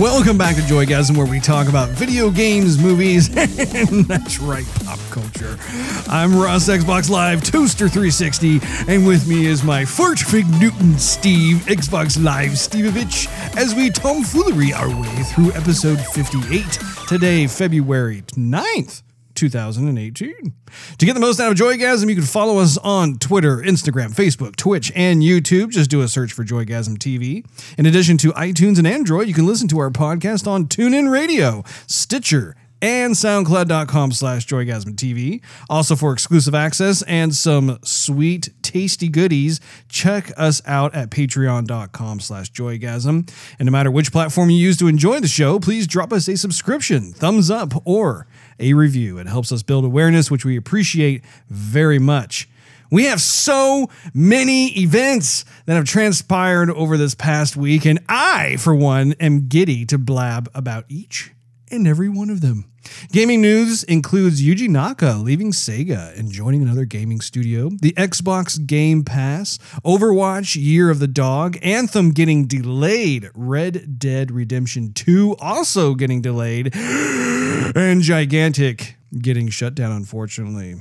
Welcome back to Joygasm, where we talk about video games, movies, and that's right, pop culture. I'm Ross Xbox Live Toaster 360, and with me is my Fortfig Newton Steve Xbox Live Stevevich as we tomfoolery our way through episode 58 today, February 9th. 2018. To get the most out of Joygasm, you can follow us on Twitter, Instagram, Facebook, Twitch, and YouTube. Just do a search for Joygasm TV. In addition to iTunes and Android, you can listen to our podcast on TuneIn Radio, Stitcher, and soundcloud.com slash joygasmtv. Also for exclusive access and some sweet, tasty goodies, check us out at patreon.com slash joygasm. And no matter which platform you use to enjoy the show, please drop us a subscription, thumbs up, or a review. It helps us build awareness, which we appreciate very much. We have so many events that have transpired over this past week, and I, for one, am giddy to blab about each and every one of them. Gaming news includes Yuji Naka leaving Sega and joining another gaming studio, the Xbox Game Pass, Overwatch Year of the Dog, Anthem getting delayed, Red Dead Redemption 2 also getting delayed, and Gigantic getting shut down, unfortunately.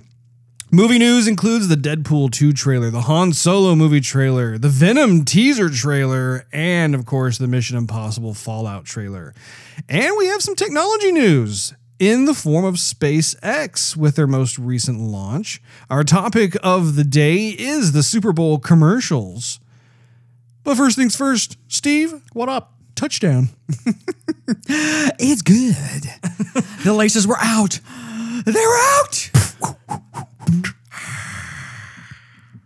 Movie news includes the Deadpool 2 trailer, the Han Solo movie trailer, the Venom teaser trailer, and of course the Mission Impossible Fallout trailer. And we have some technology news in the form of SpaceX with their most recent launch. Our topic of the day is the Super Bowl commercials. But first things first, Steve, What up? touchdown. It's good. the laces were out. They're out.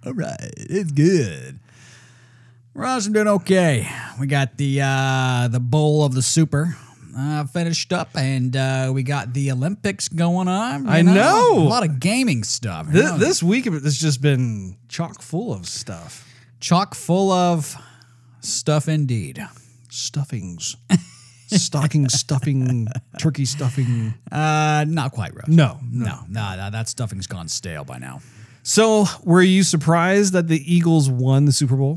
All right, it's good. Ross, I'm doing okay. We got the uh, the bowl of the super uh, finished up, and uh, we got the Olympics going on. I know. a lot of gaming stuff. This, this week has just been chock full of stuff. chock full of stuff, indeed. Stuffings. Stocking stuffing, turkey stuffing. Uh, not quite, Ross. No, no, no, no, that stuffing's gone stale by now. So, were you surprised that the Eagles won the Super Bowl?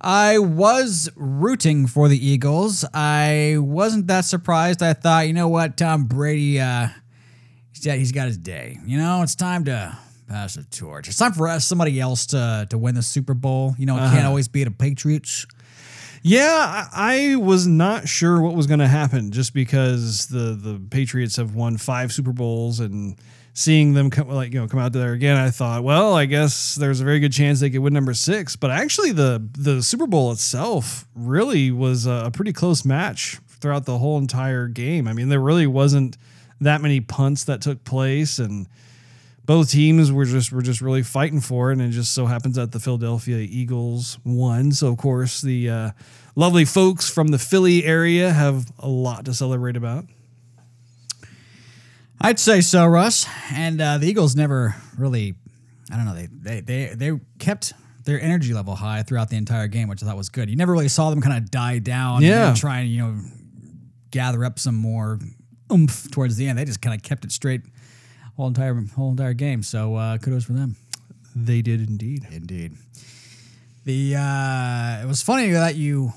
I was rooting for the Eagles. I wasn't that surprised. I thought, you know what, Tom Brady, uh, he's got, he's got his day. You know, it's time to pass the torch. It's time for us, somebody else to to win the Super Bowl. You know, it can't always be the Patriots. Yeah, I, I was not sure what was going to happen just because the the Patriots have won five Super Bowls and seeing them come like you know come out there again, I thought, well, I guess there's a very good chance they could win number six. But actually, the the Super Bowl itself really was a, a pretty close match throughout the whole entire game. I mean, there really wasn't that many punts that took place and both teams were just were just really fighting for it, and it just so happens that the Philadelphia Eagles won. So of course the uh, lovely folks from the Philly area have a lot to celebrate about. I'd say so, Russ. And uh, the Eagles never really, I don't know, they they they they kept their energy level high throughout the entire game, which I thought was good. You never really saw them kind of die down, Yeah. and try and you know gather up some more oomph towards the end. They just kind of kept it straight whole entire whole entire game. So uh, kudos for them. They did indeed. Indeed. The uh, it was funny that you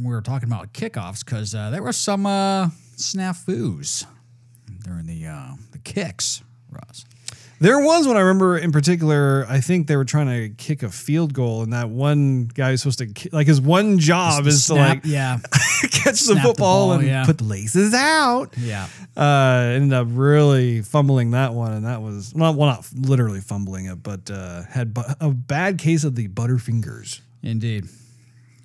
we were talking about kickoffs because uh, there were some uh, snafus during the uh, the kicks, Ross. There was one I remember in particular. I think they were trying to kick a field goal, and that one guy was supposed to ki- like his one job is to Snap- like yeah, catch the Snap the football ball, and yeah. put the laces out. yeah. uh, ended up really fumbling that one, and that was not well, not literally fumbling it, but uh, had bu- a bad case of the butterfingers. Indeed.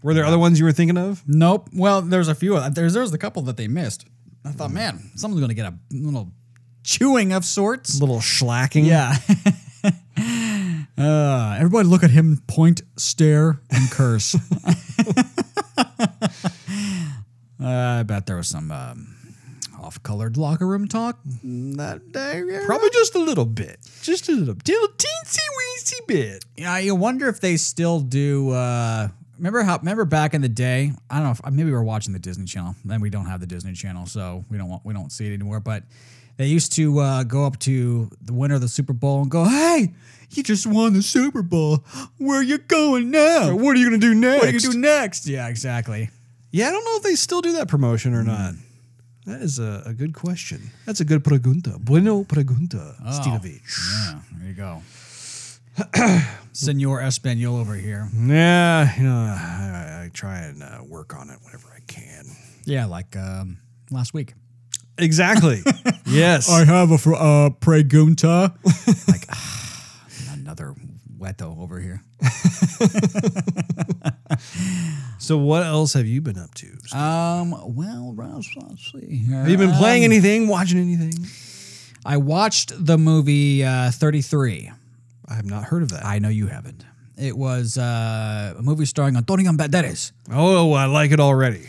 Were there other ones you were thinking of? Nope. Well, there's a few. There's there's a couple that they missed. I thought, man, someone's gonna get a little chewing of sorts. A little schlacking. Yeah. uh, everybody look at him, point, stare, and curse. uh, I bet there was some um, off-colored locker room talk that day. yeah. Probably just a little bit. Just a little, little teensy weensy bit. Yeah, you wonder if they still do. Uh, remember how? Remember back in the day? I don't know. If, maybe we were watching the Disney Channel. Then we don't have the Disney Channel, so we don't want, we don't see it anymore. But they used to uh, go up to the winner of the Super Bowl and go, "Hey, you just won the Super Bowl. Where are you going now? What are you gonna do next? What are you gonna do next?" Yeah, exactly. Yeah, I don't know if they still do that promotion or not. That is a, a good question. That's a good pregunta. Bueno pregunta, Stinovich. Yeah, there you go. Senor Espanol over here. Yeah, you know, I, I try and uh, work on it whenever I can. Yeah, like um, last week. Exactly. yes. I have a uh, pregunta. like ah, another weto over here. so, what else have you been up to? Um. Well, Ross, let's see. Here. have you been playing anything? Watching anything? I watched the movie uh, Thirty Three. I have not heard of that. I know you haven't. It was uh, a movie starring Antonio Banderas. oh, I like it already.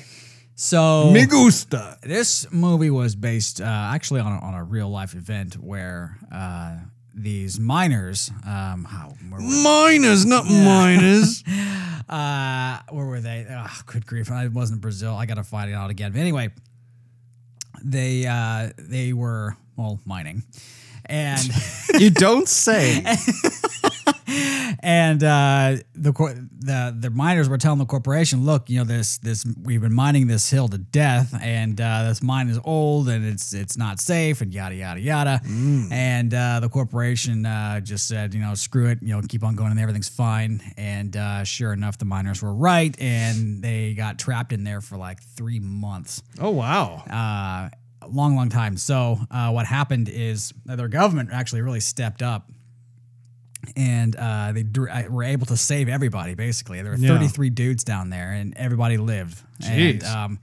So Me gusta. this movie was based uh, actually on a, on a real life event where uh, these miners, um, how Miners, not miners. uh, where were they? Oh, good grief! I wasn't Brazil. I got to find it out again. But anyway, they uh, they were well mining, and. you don't say. and uh, the the the miners were telling the corporation, look, you know this this we've been mining this hill to death, and uh, this mine is old and it's it's not safe, and yada yada yada. And uh, the corporation uh, just said, you know, screw it, you know, keep on going, and everything's fine. And uh, sure enough, the miners were right, and they got trapped in there for like three months Oh, wow. uh, a long, long time. So uh, what happened is their government actually really stepped up, and uh, they were able to save everybody. Basically, there were Yeah. 33 dudes down there, and everybody lived. And um,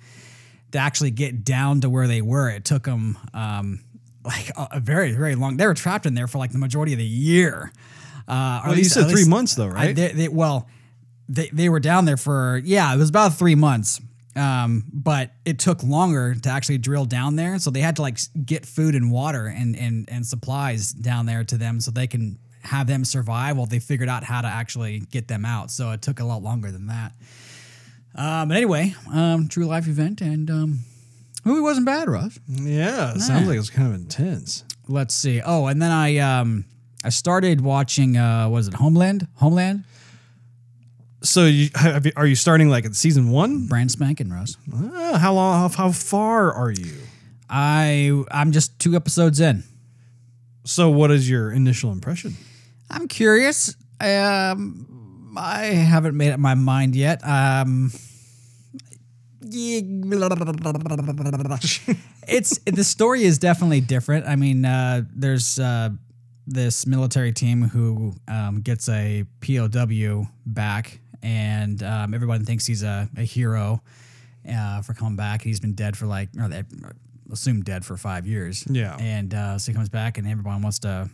to actually get down to where they were, it took them um, like a, very, very long. They were trapped in there for like the majority of the year. Uh, Well, you said three months, though, I- right? they, they, well, they, they were down there for yeah, it was about three months. Um, but it took longer to actually drill down there, so they had to like get food and water and and and supplies down there to them, so they can have them survive while they figured out how to actually get them out. So it took a lot longer than that. Um, but anyway, um, true life event, and um, movie wasn't bad, Russ. Yeah, it sounds like it's kind of intense. Let's see. Oh, and then I um I started watching uh what is it Homeland? Homeland? So, you, have you, are you starting like at season one? Brand spanking Russ. Uh, how long? How, how far are you? I I'm just two episodes in. So, what is your initial impression? I'm curious. Um, I haven't made up my mind yet. Um, it's the story is definitely different. I mean, uh, there's uh, this military team who um, gets a POW back, and um, everyone thinks he's a, a hero uh, for coming back. He's been dead for like, or they assumed dead for five years. Yeah. and uh, so he comes back, and everyone wants to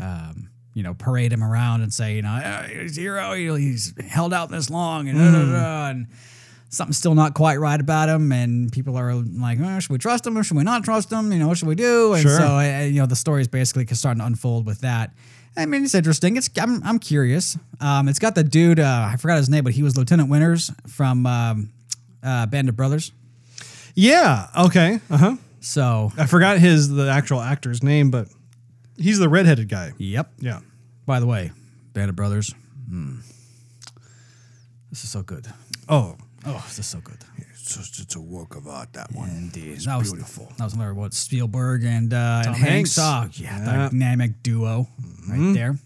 um, you know, parade him around and say, you know, "Ah, he's a hero. He's held out this long, and, da, da, da," and something's still not quite right about him. And people are like, oh, should we trust him or should we not trust him? You know, what should we do? And Sure. so, uh, you know, the story is basically starting to unfold with that. I mean, it's interesting. It's I'm, I'm curious. Um, it's got the dude. Uh, I forgot his name, but he was Lieutenant Winters from um, uh, Band of Brothers. Yeah. Okay. Uh huh. So, I forgot his the actual actor's name, but he's the redheaded guy. yep. Yeah. By the way, Band of Brothers. hmm. This is so good. Oh, Oh, this is so good. it's just it's a work of art. That one. Indeed. That was beautiful. That was another what Spielberg and uh, and Hanks. Hanks. Oh, yeah, Yeah. dynamic duo right there.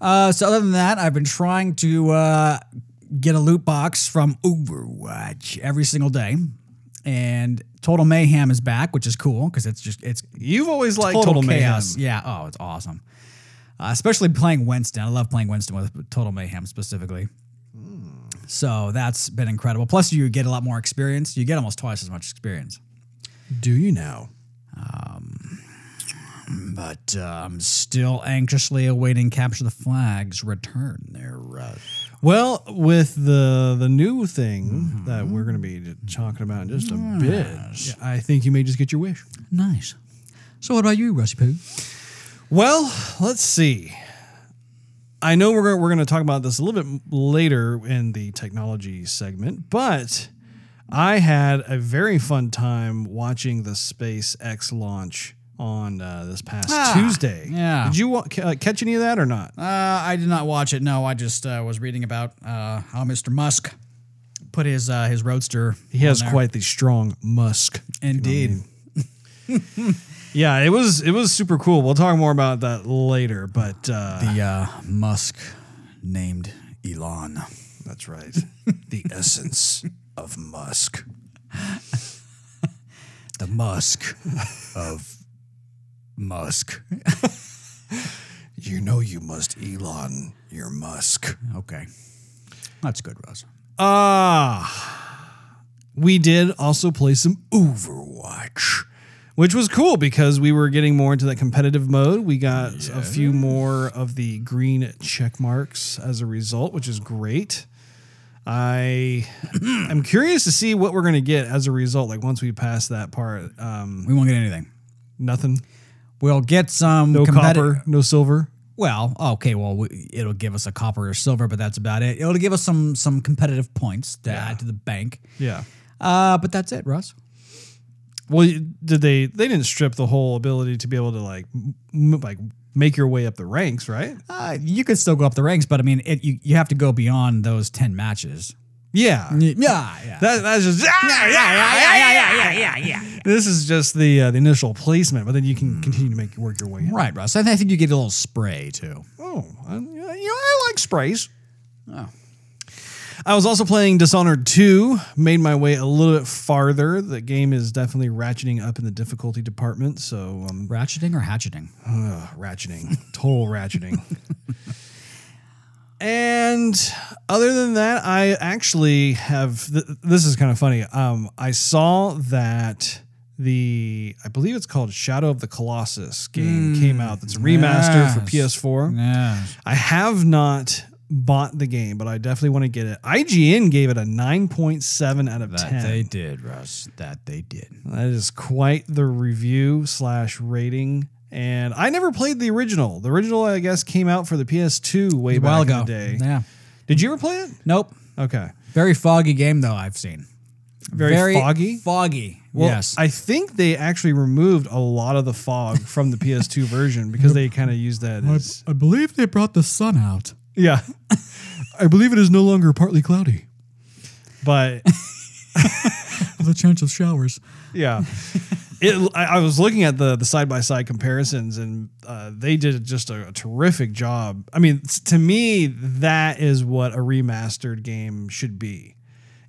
Uh, so other than that, I've been trying to uh, get a loot box from Overwatch every single day, and Total Mayhem is back, which is cool because it's just it's You've always liked total, Total, chaos. Mayhem. Yeah. Oh, it's awesome. Uh, especially playing Winston. I love playing Winston with Total Mayhem specifically. So that's been incredible. Plus, you get a lot more experience. You get almost twice as much experience. Do you now? But uh, I'm still anxiously awaiting Capture the Flag's return there, Russ. Well, with the the new thing mm-hmm. that we're going to be talking about in just a bit, I think you may just get your wish. Nice. So, what about you, Rusty Poo? Well, let's see. I know we're we're going to talk about this a little bit later in the technology segment, but I had a very fun time watching the SpaceX launch on uh, this past Ah, Tuesday. yeah. Did you uh, catch any of that or not? Uh, I did not watch it. No, I just uh, was reading about uh, how Mr. Musk put his uh, his roadster. He has there. quite the strong musk. Indeed. Yeah, it was it was super cool. We'll talk more about that later, but uh, the uh, Musk named Elon. that's right. the essence of musk. The Musk of Musk. You know you must Elon your musk. Okay, that's good, Russ. Ah, we did also play some Overwatch, which was cool because we were getting more into that competitive mode. We got a few more of the green check marks as a result, which is great. I am curious to see what we're going to get as a result. Like once we pass that part, um, We won't get anything. nothing, We'll get some no copper, no silver. Well, okay, well, we, it'll give us a copper or silver, but that's about it. It'll give us some some competitive points to add to the bank. Yeah. Uh, but that's it, Russ. Well, did they? They didn't strip the whole ability to be able to like, m- like make your way up the ranks, right? Uh, you could still go up the ranks, but I mean, it, you you have to go beyond those ten matches. Yeah. Yeah, yeah. That, that's just yeah, yeah, yeah, yeah, yeah, yeah, yeah. This is just the uh, the initial placement, but then you can continue to make work your way. Up. right, Russ. I th- I think you get a little spray too. Oh, I, you know, I like sprays. Oh. I was also playing Dishonored 2, made my way a little bit farther. The game is definitely ratcheting up in the difficulty department, so um, Ratcheting or hatcheting? Ugh, ratcheting, total ratcheting. and other than that, I actually have. Th- this is kind of funny. Um, I saw that the I believe it's called Shadow of the Colossus game came out. That's a remaster for. PS4. Yeah. I have not bought the game, but I definitely want to get it. IGN gave it a 9.7 out of That 10. they did, Russ. That they did. That is quite the review slash rating. And I never played the original. The original, I guess, came out for the PS2 way A back while in ago. the day. Yeah. Did you ever play it? Nope. Okay. Very foggy game though. I've seen. Very foggy? Foggy. Well, yes. I think they actually removed a lot of the fog from the PS2 version because they kind of used that as. I believe they brought the sun out. Yeah. I believe it is no longer partly cloudy. But The chance of showers. Yeah. It, I, I was looking at the the side by side comparisons, and uh, they did just a, a terrific job. I mean, to me, that is what a remastered game should be.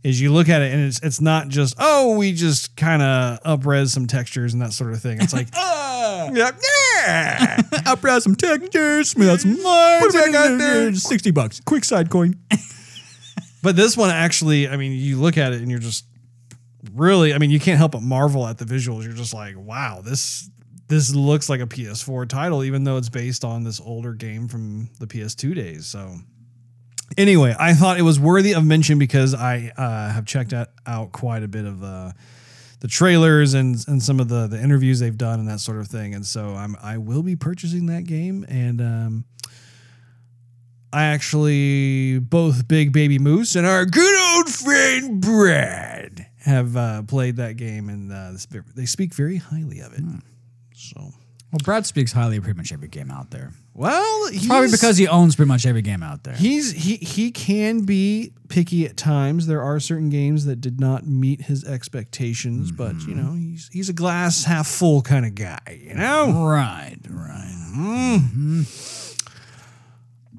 Is you look at it and it's it's not just oh we just kind of upres some textures and that sort of thing. It's like yeah, yeah. Uprise some textures, smooth out some lines. Put it back out there. Sixty bucks. Quick side coin. But this one actually, I mean, you look at it and you're just really, I mean, you can't help but marvel at the visuals. You're just like, wow, this this looks like a PS4 title, even though it's based on this older game from the PS2 days. So anyway, I thought it was worthy of mention because I uh, have checked out, quite a bit of the the trailers and and some of the the interviews they've done and that sort of thing. And so I'm I will be purchasing that game and um I actually both Big Baby Moose and our good old friend Brad have uh, played that game and uh, they speak very highly of it. So Well, Brad speaks highly of pretty much every game out there. well, he's, Probably because he owns pretty much every game out there. He's he he can be picky at times. There are certain games that did not meet his expectations, but you know he's he's a glass half full kind of guy. You know. Right, right.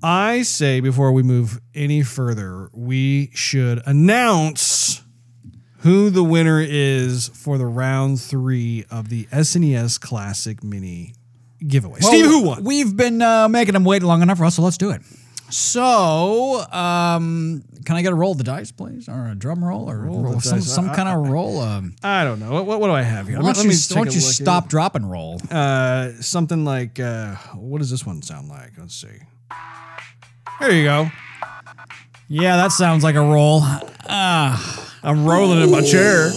I say before we move any further, we should announce who the winner is for the round three of the SNES Classic Mini giveaway. Steve, who won? We've been uh, making them wait long enough, Russell. Let's do it. So, um, can I get a roll of the dice, please, or a drum roll, or Roll roll, some, some I- kind of roll? Um, I don't know. What, what, do I have here? why don't Let you, me why don't you stop, drop, and roll? Uh, something like uh, what does this one sound like? Let's see. There you go. Yeah, that sounds like a roll. Ah, I'm rolling in my chair.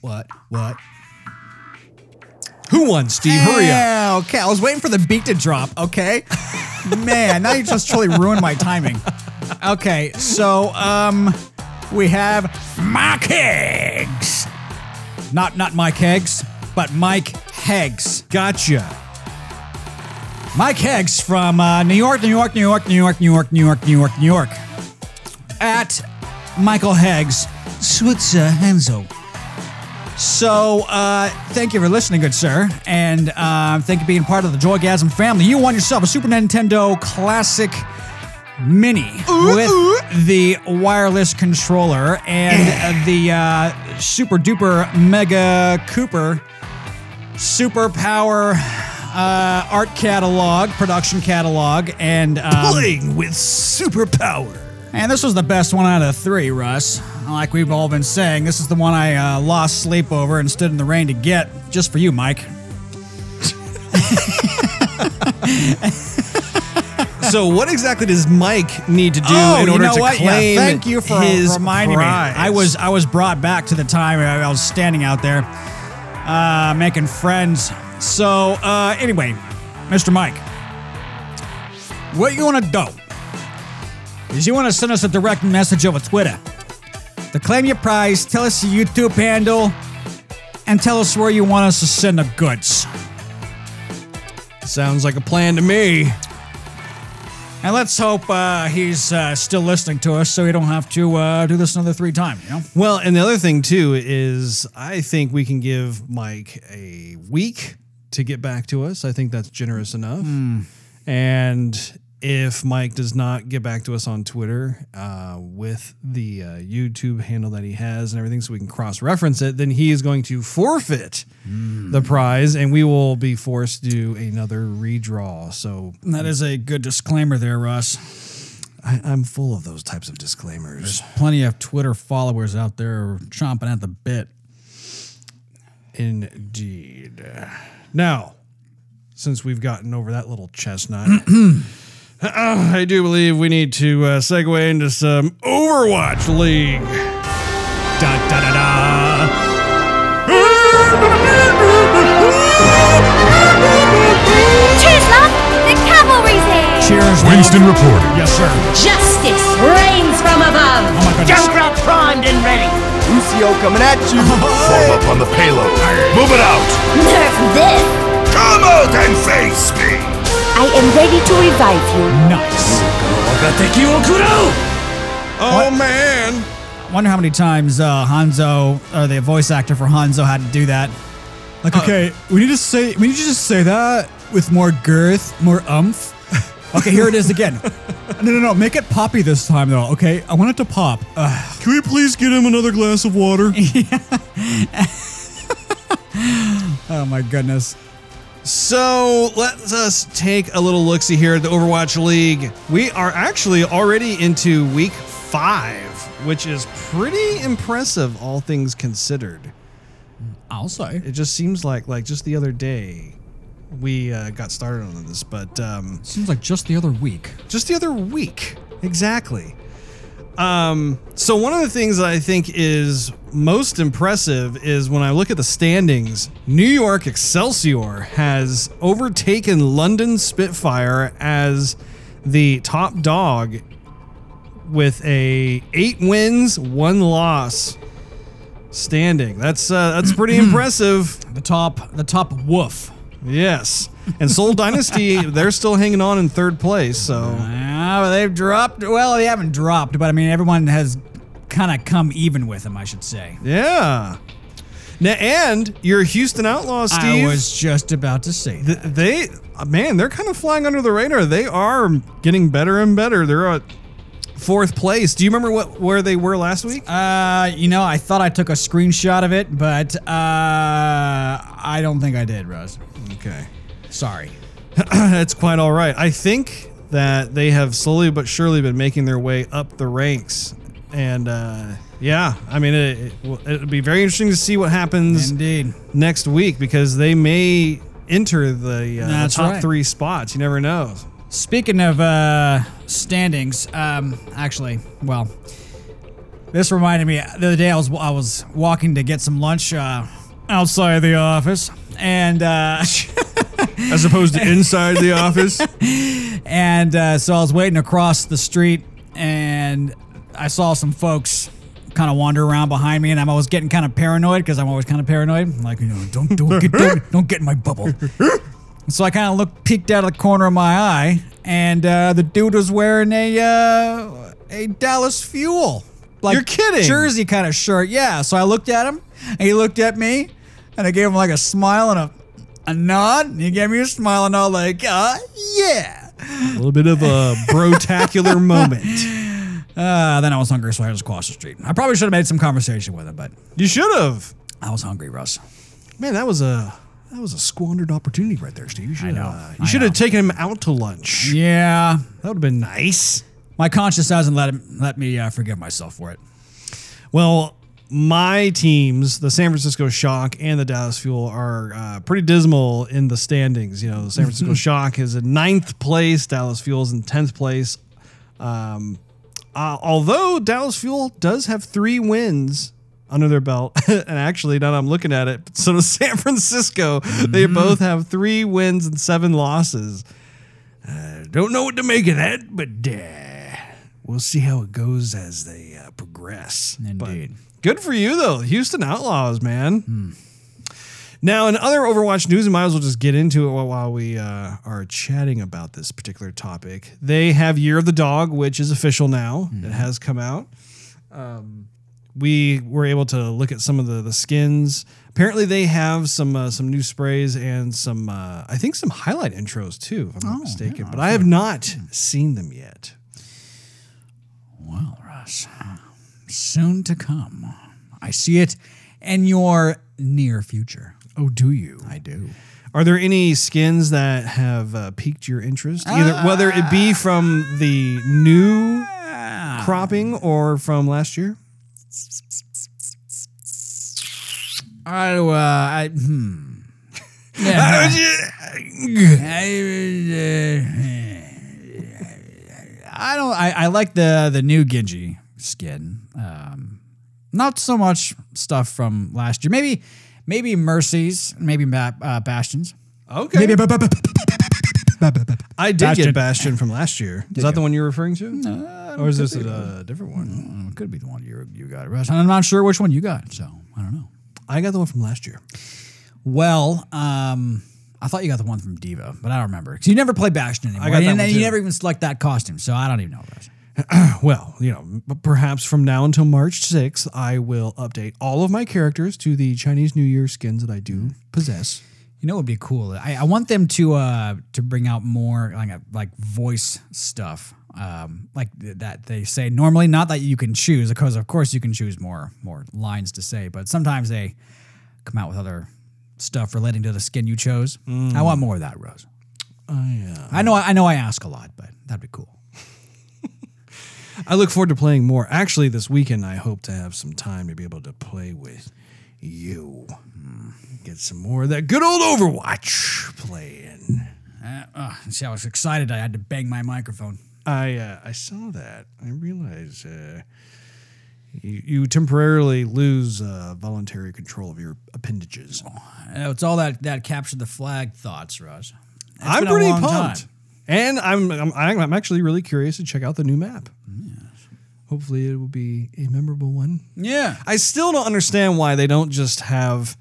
what? What? Who won, Steve? Hurry up. Yeah, okay. I was waiting for the beat to drop. Okay, man, now you just totally ruined my timing. Okay, so um, we have Mike Higgs, not not Mike Higgs, but Mike Heggs. Gotcha. Mike Heggs from uh, New York, New York, New York, New York, New York, New York, New York, New York. At Michael Heggs, Switzer Henzo. So, uh, thank you for listening, good sir, and uh, thank you for being part of the Joygasm family. You won yourself a Super Nintendo Classic Mini with the wireless controller and uh, the uh, super duper mega Cooper super power uh, art catalog, production catalog, and um, Playing with superpower. And this was the best one out of three, Russ. Like we've all been saying, this is the one I uh, lost sleep over and stood in the rain to get, just for you, Mike. So, what exactly does Mike need to do oh, in order you know to what? claim yeah, thank you for his reminding prize? me. I was I was brought back to the time I was standing out there, uh, making friends. So uh, anyway, Mr. Mike, what you want to do is you want to send us a direct message over Twitter to claim your prize. Tell us your YouTube handle and tell us where you want us to send the goods. Sounds like a plan to me. And let's hope uh, he's uh, still listening to us, so we don't have to uh, do this another three times. You know. Well, and the other thing too is I think we can give Mike a week to get back to us. I think that's generous enough. And if Mike does not get back to us on Twitter uh, with the uh, YouTube handle that he has and everything, so we can cross reference it, then he is going to forfeit the prize, and we will be forced to do another redraw. So That is a good disclaimer there, Russ. I, I'm full of those types of disclaimers. There's Plenty of Twitter followers out there chomping at the bit. Indeed. Now, since we've gotten over that little chestnut, uh, I do believe we need to uh, segue into some Overwatch League. Da da da da. Cheers, love! The cavalry's here! Cheers, Winston reporting. Yes, sir. Justice reigns from above. Oh my goodness. Junkrat primed and ready. Lucio coming at you. Fall up on the payload. Move it out. Nerf this! Come out and face me. I am ready to revive you. Nice. Oh man! I wonder how many times uh, Hanzo, or the voice actor for Hanzo, had to do that. Like, okay, we need to say, we need you just say that with more girth, more umph. Okay, here it is again. No, no, no, make it poppy this time though. Okay, I want it to pop. Ugh. Can we please get him another glass of water? oh my goodness. So let us take a little look see here at the Overwatch League. We are actually already into week five, which is pretty impressive, all things considered. I'll say. It just seems like like just the other day we uh, got started on this, but um, Seems like just the other week. just the other week exactly. Um, so one of the things that I think is most impressive is when I look at the standings, New York Excelsior has overtaken London Spitfire as the top dog with a eight wins, one loss standing. That's uh, that's pretty impressive. The top, the top woof. Yes. And Seoul Dynasty, they're still hanging on in third place. So Yeah, but they've dropped. Well, they haven't dropped, but I mean, everyone has kind of come even with them, I should say. yeah. Now, and your Houston Outlaws, Steve. I was just about to say th- that. they, man, they're kind of flying under the radar. They are getting better and better. They're at fourth place. Do you remember what where they were last week? Uh, you know, I thought I took a screenshot of it, but uh, I don't think I did, Russ. Okay. Sorry. That's quite all right. I think that they have slowly but surely been making their way up the ranks. And uh, yeah, I mean, it, it, will- it'll be very interesting to see what happens Indeed. next week because they may enter the, uh, the top right. three spots. You never know. Speaking of uh, standings, um, actually, well, this reminded me. The other day, I was I was walking to get some lunch uh, outside the office, and uh, As opposed to inside the office. and uh, so I was waiting across the street, and I saw some folks kind of wander around behind me, and I was getting kind of paranoid because I'm always kind of paranoid. Like you know, don't don't get don't, don't get in my bubble. So I kind of looked, peeked out of the corner of my eye, and uh, the dude was wearing a uh, a Dallas Fuel. Like You're kidding. Jersey kind of shirt. Yeah. So I looked at him, and he looked at me, and I gave him like a smile and a, a nod. And he gave me a smile and all like, uh, yeah. A little bit of a brotacular moment. Uh, then I was hungry, so I just crossed the street. I probably should have made some conversation with him, but You should have. I was hungry, Russ. Man, that was a that was a squandered opportunity right there, Steve. You should know. Uh, I you should have taken him out to lunch. Yeah. That would have been nice. My conscience hasn't let him, let me uh, forgive myself for it. Well, my teams, the San Francisco Shock and the Dallas Fuel, are uh, pretty dismal in the standings. You know, the San Francisco Shock is in ninth place, Dallas Fuel is in tenth place. Um, uh, although Dallas Fuel does have three wins under their belt, and actually, now that I'm looking at it, so does San Francisco. They both have three wins and seven losses. Uh, don't know what to make of that, but uh, we'll see how it goes as they uh, progress. But Indeed. good for you, though. Houston Outlaws, man. Now, in other Overwatch news, and might as well just get into it while- while we uh, are chatting about this particular topic. They have Year of the Dog, which is official now. It has come out. Um, we were able to look at some of the, the skins. Apparently, they have some uh, some new sprays and some, uh, I think, some highlight intros too, if I'm not mistaken. but I have not seen them yet. Well, Russ, soon to come. I see it in your near future. Oh, do you? I do. Are there any skins that have uh, piqued your interest, either whether it be from the new cropping or from last year? I, uh, I, hmm. Yeah. I don't. I, I like the the new Genji skin. Um, not so much stuff from last year. Maybe maybe Mercies. Maybe ba- uh, Bastions. Okay. Maybe. ba- ba- ba- I did Bastion. get Bastion from last year. Is that the one you're referring to? or is this a, different one? Mm, Could be the one you you got, Russ. I'm not sure which one you got, so I don't know. I got the one from last year. Well, um, I thought you got the one from Diva, but I don't remember because you never play Bastion anymore. Got that and one you too. never even select that costume, so I don't even know. Russ. Well, you know, p- perhaps from now until March 6th, I will update all of my characters to the Chinese New Year skins that I do possess. You know what would be cool? I, I want them to uh to bring out more like a, like voice stuff. Um, like th- that they say normally, not that you can choose, because of course you can choose more more lines to say, but sometimes they come out with other stuff relating to the skin you chose. I want more of that, Rose. I, uh, I know I know I ask a lot, but that'd be cool. I look forward to playing more. Actually, this weekend, I hope to have some time to be able to play with you. Hmm. Get some more of that good old Overwatch playing. Uh, uh, see, I was excited. I had to bang my microphone. I uh, I saw that. I realize uh, you, you temporarily lose uh, voluntary control of your appendages. Uh, It's all that that capture the flag thoughts, Russ. It's I'm pretty pumped, time. and I'm, I'm I'm actually really curious to check out the new map. Hopefully, it will be a memorable one. Yeah. I still don't understand why they don't just have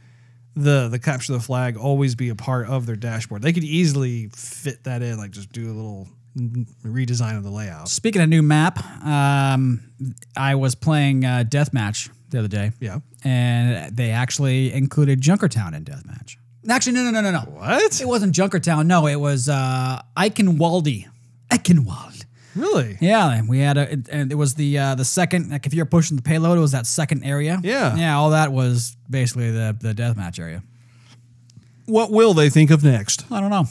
the the capture the flag always be a part of their dashboard. They could easily fit that in, like just do a little redesign of the layout. Speaking of new map, um, I was playing uh, Deathmatch the other day. Yeah. And they actually included Junkertown in Deathmatch. Actually, no, no, no, no, no. What? It wasn't Junkertown. No, it was uh, Eichenwalde. Eichenwald. Really? Yeah, and we had a, it, and it was the uh, the second. Like if you're pushing the payload, it was that second area. Yeah. yeah. All that was basically the the deathmatch area. What will they think of next? I don't know.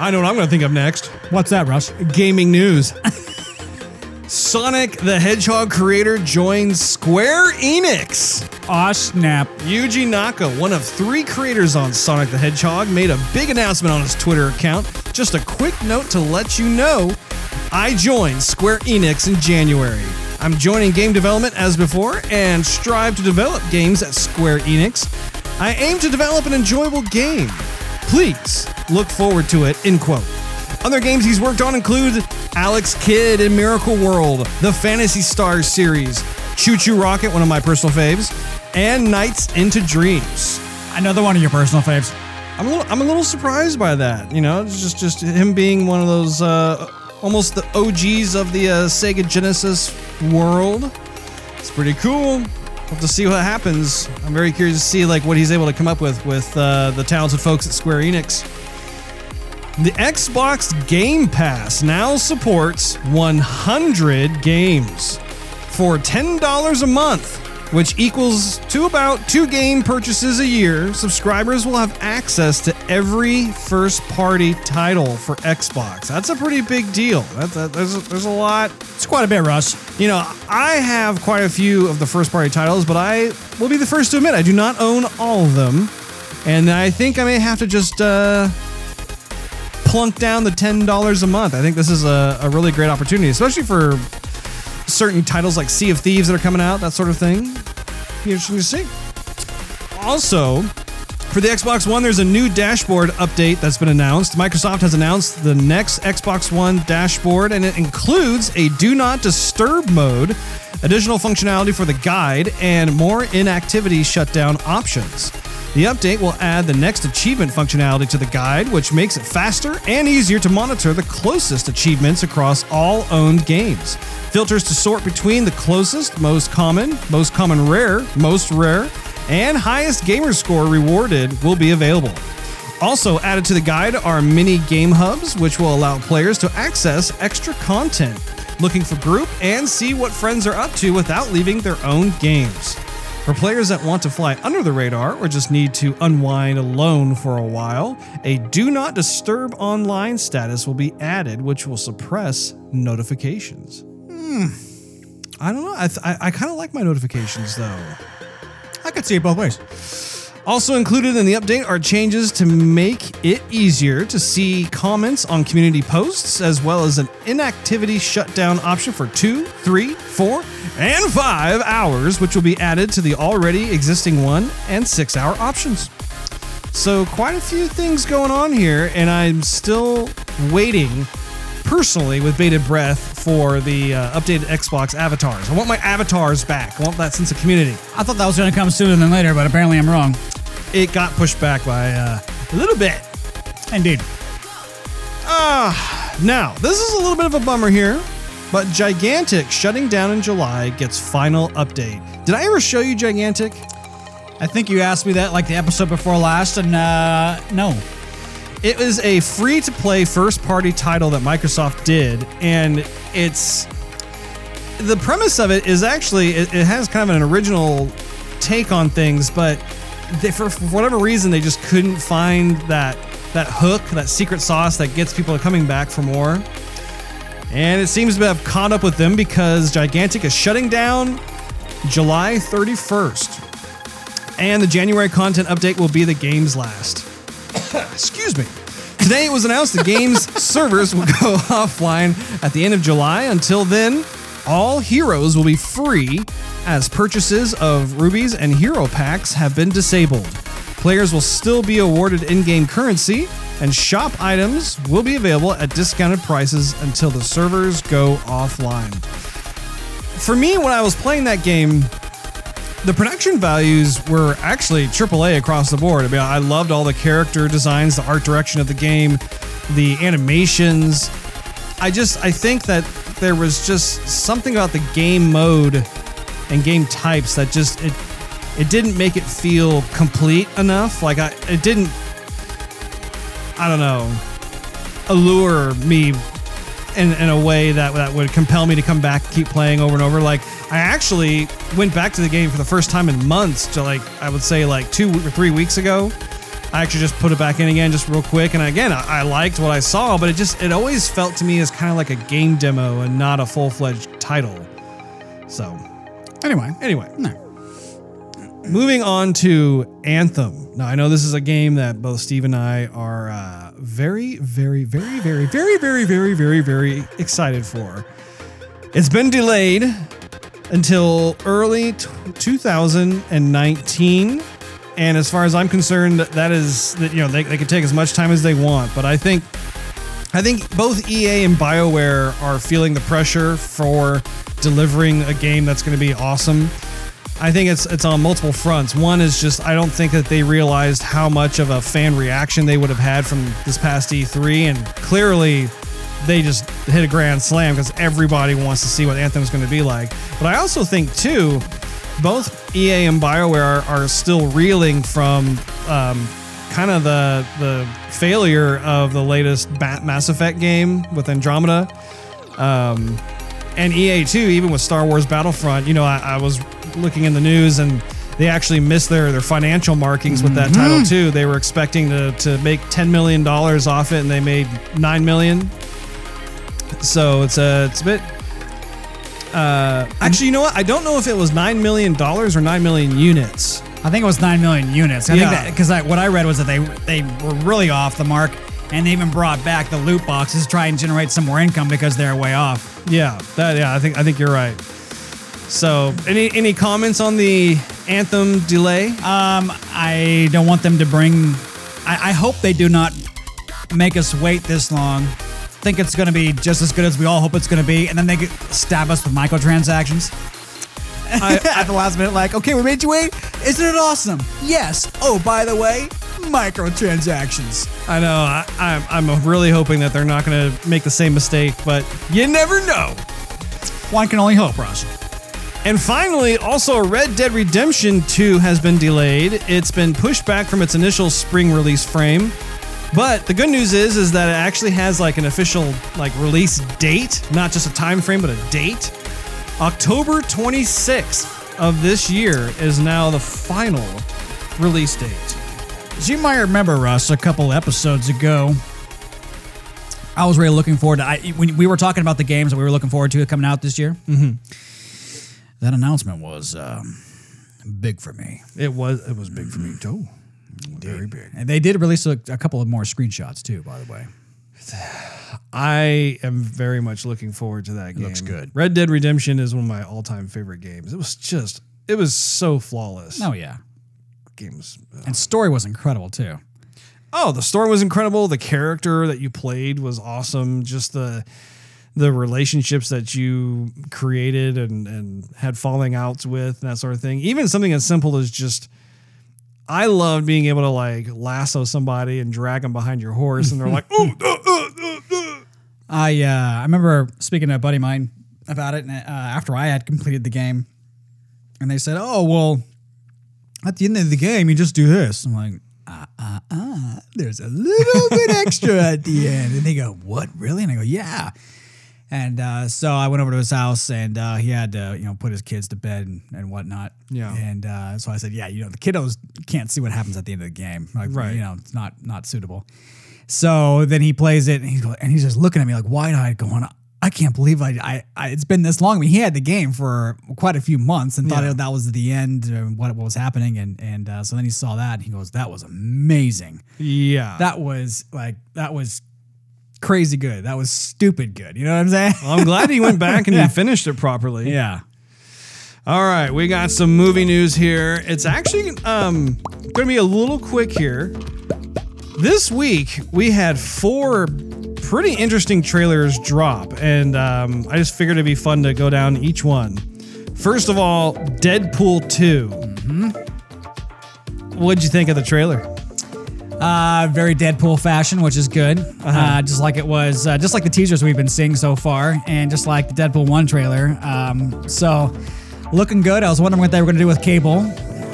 I know what I'm going to think of next. What's that, Russ? Gaming news. Sonic the Hedgehog creator joins Square Enix. Aw, snap. Yuji Naka, one of three creators on Sonic the Hedgehog, made a big announcement on his Twitter account. Just a quick note to let you know I joined Square Enix in January. I'm joining game development as before and strive to develop games at Square Enix. I aim to develop an enjoyable game. Please look forward to it, end quote. Other games he's worked on include Alex Kidd in Miracle World, the Phantasy Stars series, ChuChu Rocket, one of my personal faves, and Nights into Dreams. Another one of your personal faves. I'm a little, I'm a little surprised by that. You know, it's just just him being one of those uh, almost the OGs of the uh, Sega Genesis world. It's pretty cool. We'll to see what happens. I'm very curious to see like what he's able to come up with with uh, the talented folks at Square Enix. The Xbox Game Pass now supports 100 games for $10 a month, which equals to about two game purchases a year. Subscribers will have access to every first party title for Xbox. That's a pretty big deal. That, that, there's, a, there's a lot. It's quite a bit, Russ. You know, I have quite a few of the first party titles, but I will be the first to admit I do not own all of them. And I think I may have to just uh, plunk down the $10 a month. I think this is a, a really great opportunity, especially for certain titles like Sea of Thieves that are coming out, that sort of thing. Be interesting to see. Also, for the Xbox One, there's a new dashboard update that's been announced. Microsoft has announced the next Xbox One dashboard, and it includes a Do Not Disturb mode, additional functionality for the guide, and more inactivity shutdown options. The update will add the next achievement functionality to the guide, which makes it faster and easier to monitor the closest achievements across all owned games. Filters to sort between the closest, most common, most common rare, most rare, and highest gamer score rewarded will be available. Also added to the guide are mini game hubs, which will allow players to access extra content, looking for group and see what friends are up to without leaving their own games. For players that want to fly under the radar or just need to unwind alone for a while, a Do Not Disturb online status will be added, which will suppress notifications. Hmm. I don't know. I, th- I, I kind of like my notifications though. I could see it both ways. Also included in the update are changes to make it easier to see comments on community posts, as well as an inactivity shutdown option for two, three, four, and five hours, which will be added to the already existing one and six hour options. So, quite a few things going on here, and I'm still waiting personally with bated breath for the uh, updated Xbox avatars. I want my avatars back. I want that sense of community. I thought that was going to come sooner than later, but apparently I'm wrong. It got pushed back by uh, a little bit. Indeed. Ah, now this is a little bit of a bummer here, but Gigantic shutting down in July gets final update. Did I ever show you Gigantic? I think you asked me that like the episode before last, and uh, no. It was a free to play first party title that Microsoft did, and it's the premise of it is actually it, it has kind of an original take on things, but they, for, for whatever reason they just couldn't find that that hook, that secret sauce that gets people coming back for more. And it seems to have caught up with them because Gigantic is shutting down July 31st. And the January content update will be the game's last. Excuse me. Today it was announced the game's servers will go offline at the end of July. Until then, all heroes will be free as purchases of rubies and hero packs have been disabled. Players will still be awarded in game currency, and shop items will be available at discounted prices until the servers go offline. For me, when I was playing that game, the production values were actually AAA across the board. I mean, I loved all the character designs, the art direction of the game, the animations. I just I think that there was just something about the game mode and game types that just it it didn't make it feel complete enough. Like I it didn't I don't know allure me in, in a way that that would compel me to come back and keep playing over and over. Like I actually went back to the game for the first time in months to like I would say like two or three weeks ago. I actually just put it back in again just real quick, and again I, I liked what I saw, but it just it always felt to me as kind of like a game demo and not a full fledged title. So Anyway, anyway, no. Moving on to Anthem. Now I know this is a game that both Steve and I are uh, very, very, very, very, very, very, very, very, very excited for. It's been delayed until early t- 2019. And as far as I'm concerned, that is that you know they, they can take as much time as they want. But I think I think both EA and BioWare are feeling the pressure for delivering a game that's going to be awesome. I think it's it's on multiple fronts. One is just I don't think that they realized how much of a fan reaction they would have had from this past E3, and clearly they just hit a grand slam because everybody wants to see what Anthem's going to be like. But I also think too, both EA and Bioware are, are still reeling from um, kind of the the failure of the latest Bat Mass Effect game with Andromeda. Um, and EA too, even with Star Wars Battlefront, you know, I, I was looking in the news and they actually missed their, their financial markings with that title too. They were expecting to, to make ten million dollars off it, and they made nine million. So it's a it's a bit. Uh, actually, you know what? I don't know if it was nine million dollars or nine million units. I think it was nine million units. I Yeah. think that because what I read was that they they were really off the mark, and they even brought back the loot boxes to try and generate some more income because they're way off. Yeah, that yeah, I think I think you're right. So, any any comments on the anthem delay? Um, I don't want them to bring. I, I hope they do not make us wait this long. Think it's going to be just as good as we all hope it's going to be, and then they get, stab us with microtransactions. At the last minute, like, okay, we made you wait. Isn't it awesome? Yes. Oh, by the way, microtransactions. I know. I, I'm I'm really hoping that they're not going to make the same mistake, but you never know. One can only hope, Ross. And finally, also Red Dead Redemption 2 has been delayed. It's been pushed back from its initial spring release frame. But the good news is is that it actually has like an official like release date, not just a time frame, but a date. October 26th of this year is now the final release date. As you might remember, Russ, a couple episodes ago, I was really looking forward to. I, when we were talking about the games that we were looking forward to coming out this year, mm-hmm. That announcement was um, big for me. It was it was big for me too. Very big. And they did release a, a couple of more screenshots too, by the way. I am very much looking forward to that game. looks good. Red Dead Redemption is one of my all-time favorite games. It was just it was so flawless. Oh yeah, games. and story was incredible too. Oh, the story was incredible. The character that you played was awesome. Just the the relationships that you created and and had falling outs with and that sort of thing. Even something as simple as just I love being able to like lasso somebody and drag them behind your horse, and they're like, "Ooh, uh, uh, uh, uh." I uh, I remember speaking to a buddy of mine about it uh, after I had completed the game, and they said, "Oh well, at the end of the game, you just do this." I'm like, "Uh, uh, uh, there's a little bit extra at the end," and they go, "What really?" And I go, "Yeah." And uh, so I went over to his house, and uh, he had to, you know, put his kids to bed and, and whatnot. Yeah. And uh, so I said, "Yeah, you know, the kiddos can't see what happens at the end of the game. Like, Right. You know, it's not not suitable." So then he plays it, and he's and he's just looking at me like wide eyed, going, "I can't believe I, I, I it's been this long." I mean, he had the game for quite a few months and thought Yeah. that was the end, what what was happening, and and uh, so then he saw that, and he goes, "That was amazing. yeah, That was like that was crazy good. That was stupid good. You know what I'm saying?" I'm glad he went back and he finished it properly. yeah. All right, we got some movie news here. It's actually um, going to be a little quick here. This week, we had four pretty interesting trailers drop, and um, I just figured it'd be fun to go down each one. First of all, Deadpool 2. What'd you think of the trailer? Uh, very Deadpool fashion, which is good. uh just like it was, uh, just like the teasers we've been seeing so far, and just like the Deadpool one trailer. Um, so looking good. I was wondering what they were going to do with Cable.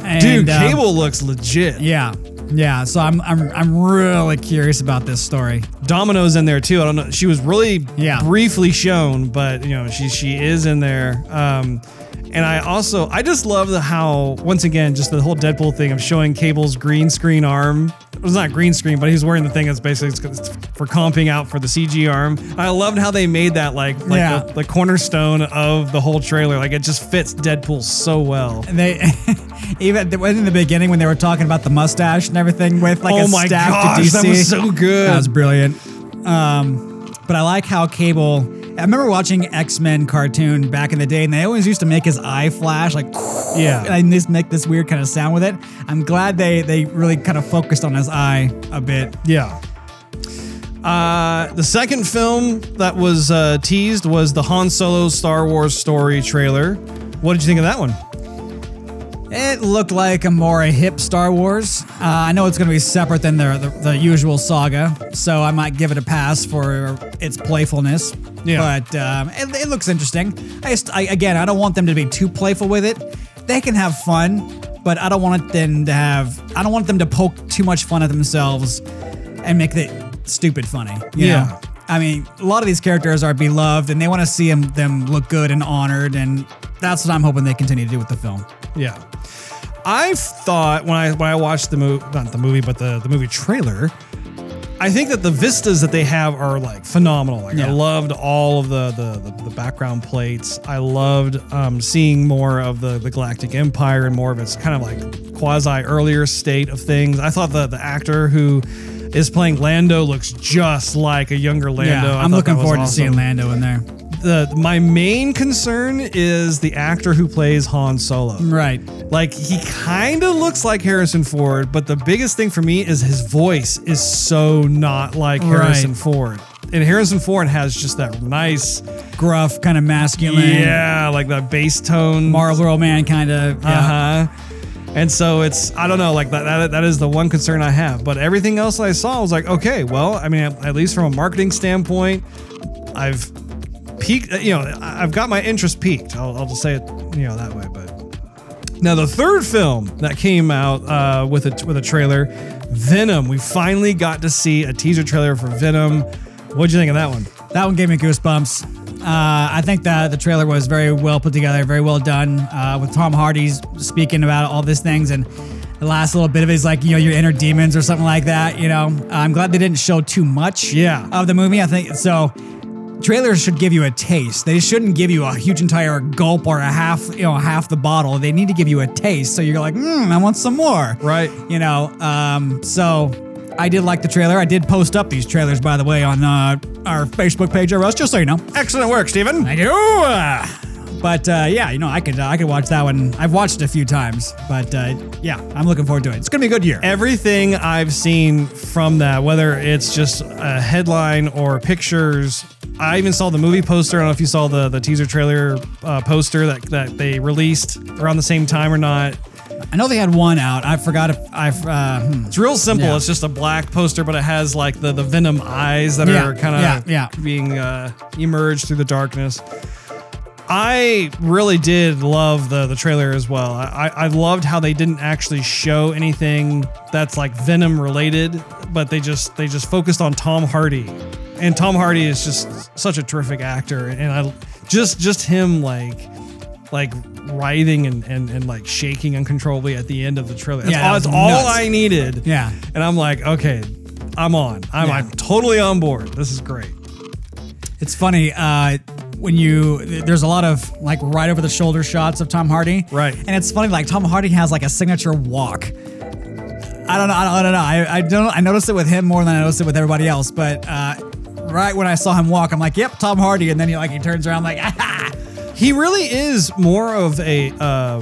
And, Dude, uh, Cable looks legit. Yeah, yeah. So I'm, I'm, I'm really curious about this story. Domino's in there too. I don't know. She was really Yeah. briefly shown, but you know, she she is in there. Um, and I also I just love the how once again just the whole Deadpool thing of showing Cable's green screen arm. It was not green screen, but he's wearing the thing that's basically for comping out for the CG arm. I loved how they made that like like Yeah. the, the cornerstone of the whole trailer. Like it just fits Deadpool so well. And they, even in the beginning when they were talking about the mustache and everything with like Oh a my staff gosh, to DC, that was so good. That was brilliant. Um, but I like how Cable. I remember watching X Men cartoon back in the day, and they always used to make his eye flash like, Yeah. and just make this weird kind of sound with it. I'm glad they they really kind of focused on his eye a bit. Yeah. Uh, the second film that was uh, teased was the Han Solo Star Wars story trailer. What did you think of that one? It looked like a more hip Star Wars. Uh, I know it's going to be separate than the, the the usual saga, so I might give it a pass for its playfulness. Yeah. But um, it, it looks interesting. I, just, I again, I don't want them to be too playful with it. They can have fun, but I don't want them to have. I don't want them to poke too much fun at themselves and make it stupid funny. Yeah. know? I mean, a lot of these characters are beloved, and they want to see them, them look good and honored, and that's what I'm hoping they continue to do with the film. Yeah. I thought when I when I watched the movie, not the movie, but the the movie trailer, I think that the vistas that they have are like phenomenal. Like I loved all of the the, the, the background plates. I loved um, seeing more of the the Galactic Empire and more of its kind of like quasi earlier state of things. I thought the the actor who is playing Lando looks just like a younger Lando. yeah, I'm looking that forward to seeing Lando in there. The my main concern is the actor who plays Han Solo. Right. Like he kind of looks like Harrison Ford, but the biggest thing for me is his voice is so not like Harrison Right. Ford. And Harrison Ford has just that nice, Gruff, kind of masculine. yeah, like that bass tone. Marlboro man, kind of. Yeah. Uh huh. And so it's I don't know like that, that that is the one concern I have. But everything else I saw was like okay, well I mean at, at least from a marketing standpoint, I've piqued. You know I've got my interest piqued. I'll, I'll just say it you know that way. But now the third film that came out uh, with a with a trailer, Venom. We finally got to see a teaser trailer for Venom. What'd you think of that one? That one gave me goosebumps. Uh, I think that the trailer was very well put together, very well done. Uh, with Tom Hardy's speaking about all these things, and the last little bit of it is like you know your inner demons or something like that. You know, I'm glad they didn't show too much. Yeah. Of the movie, I think so. Trailers should give you a taste. They shouldn't give you a huge entire gulp or a half, you know, half the bottle. They need to give you a taste, so you're like, hmm, I want some more. Right. You know, um, so I did like the trailer. I did post up these trailers, by the way, on uh, our Facebook page, or else, just so you know. Excellent work, Steven. Thank you. Uh, But uh, yeah, you know, I could uh, I could watch that one. I've watched it a few times, but uh, yeah, I'm looking forward to it. It's gonna be a good year. everything I've seen from that, whether it's just a headline or pictures, I even saw the movie poster. I don't know if you saw the the teaser trailer uh, poster that that they released around the same time or not. I know they had one out. I forgot if I've. Uh, hmm. It's real simple. Yeah. It's just a black poster, but it has like the the venom eyes that Yeah, are kind of yeah, yeah. being uh, emerged through the darkness. I really did love the the trailer as well. I, I loved how they didn't actually show anything that's like Venom related, but they just they just focused on Tom Hardy, and Tom Hardy is just such a terrific actor, and I just just him like like writhing and, and, and like shaking uncontrollably at the end of the trailer. That's, Yeah, all, that's all. I needed. Yeah. And I'm like, okay, I'm on. I'm, Yeah. I'm totally on board. This is great. It's funny uh, when you there's a lot of like right over the shoulder shots of Tom Hardy, Right. And it's funny like Tom Hardy has like a signature walk. I don't know. I don't, I don't know. I, I don't. I noticed it with him more than I noticed it with everybody else. But uh, right when I saw him walk, I'm like, "Yep, Tom Hardy." And then he like he turns around like, ah, He really is more of a uh,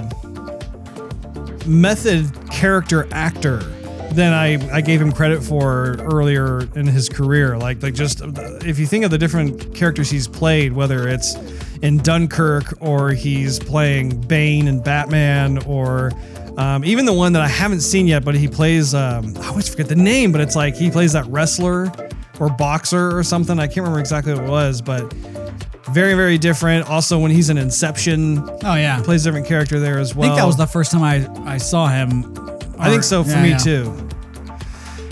method character actor than I, I gave him credit for earlier in his career. Like like just if you think of the different characters he's played, whether it's in Dunkirk or he's playing Bane and Batman or um, even the one that I haven't seen yet, but he plays um, I always forget the name, but it's like he plays that wrestler or boxer or something. I can't remember exactly what it was, but very very different. Also, when he's in Inception, oh yeah. plays a different character there as well. I think that was the first time I I saw him. I think so for yeah, me yeah. too.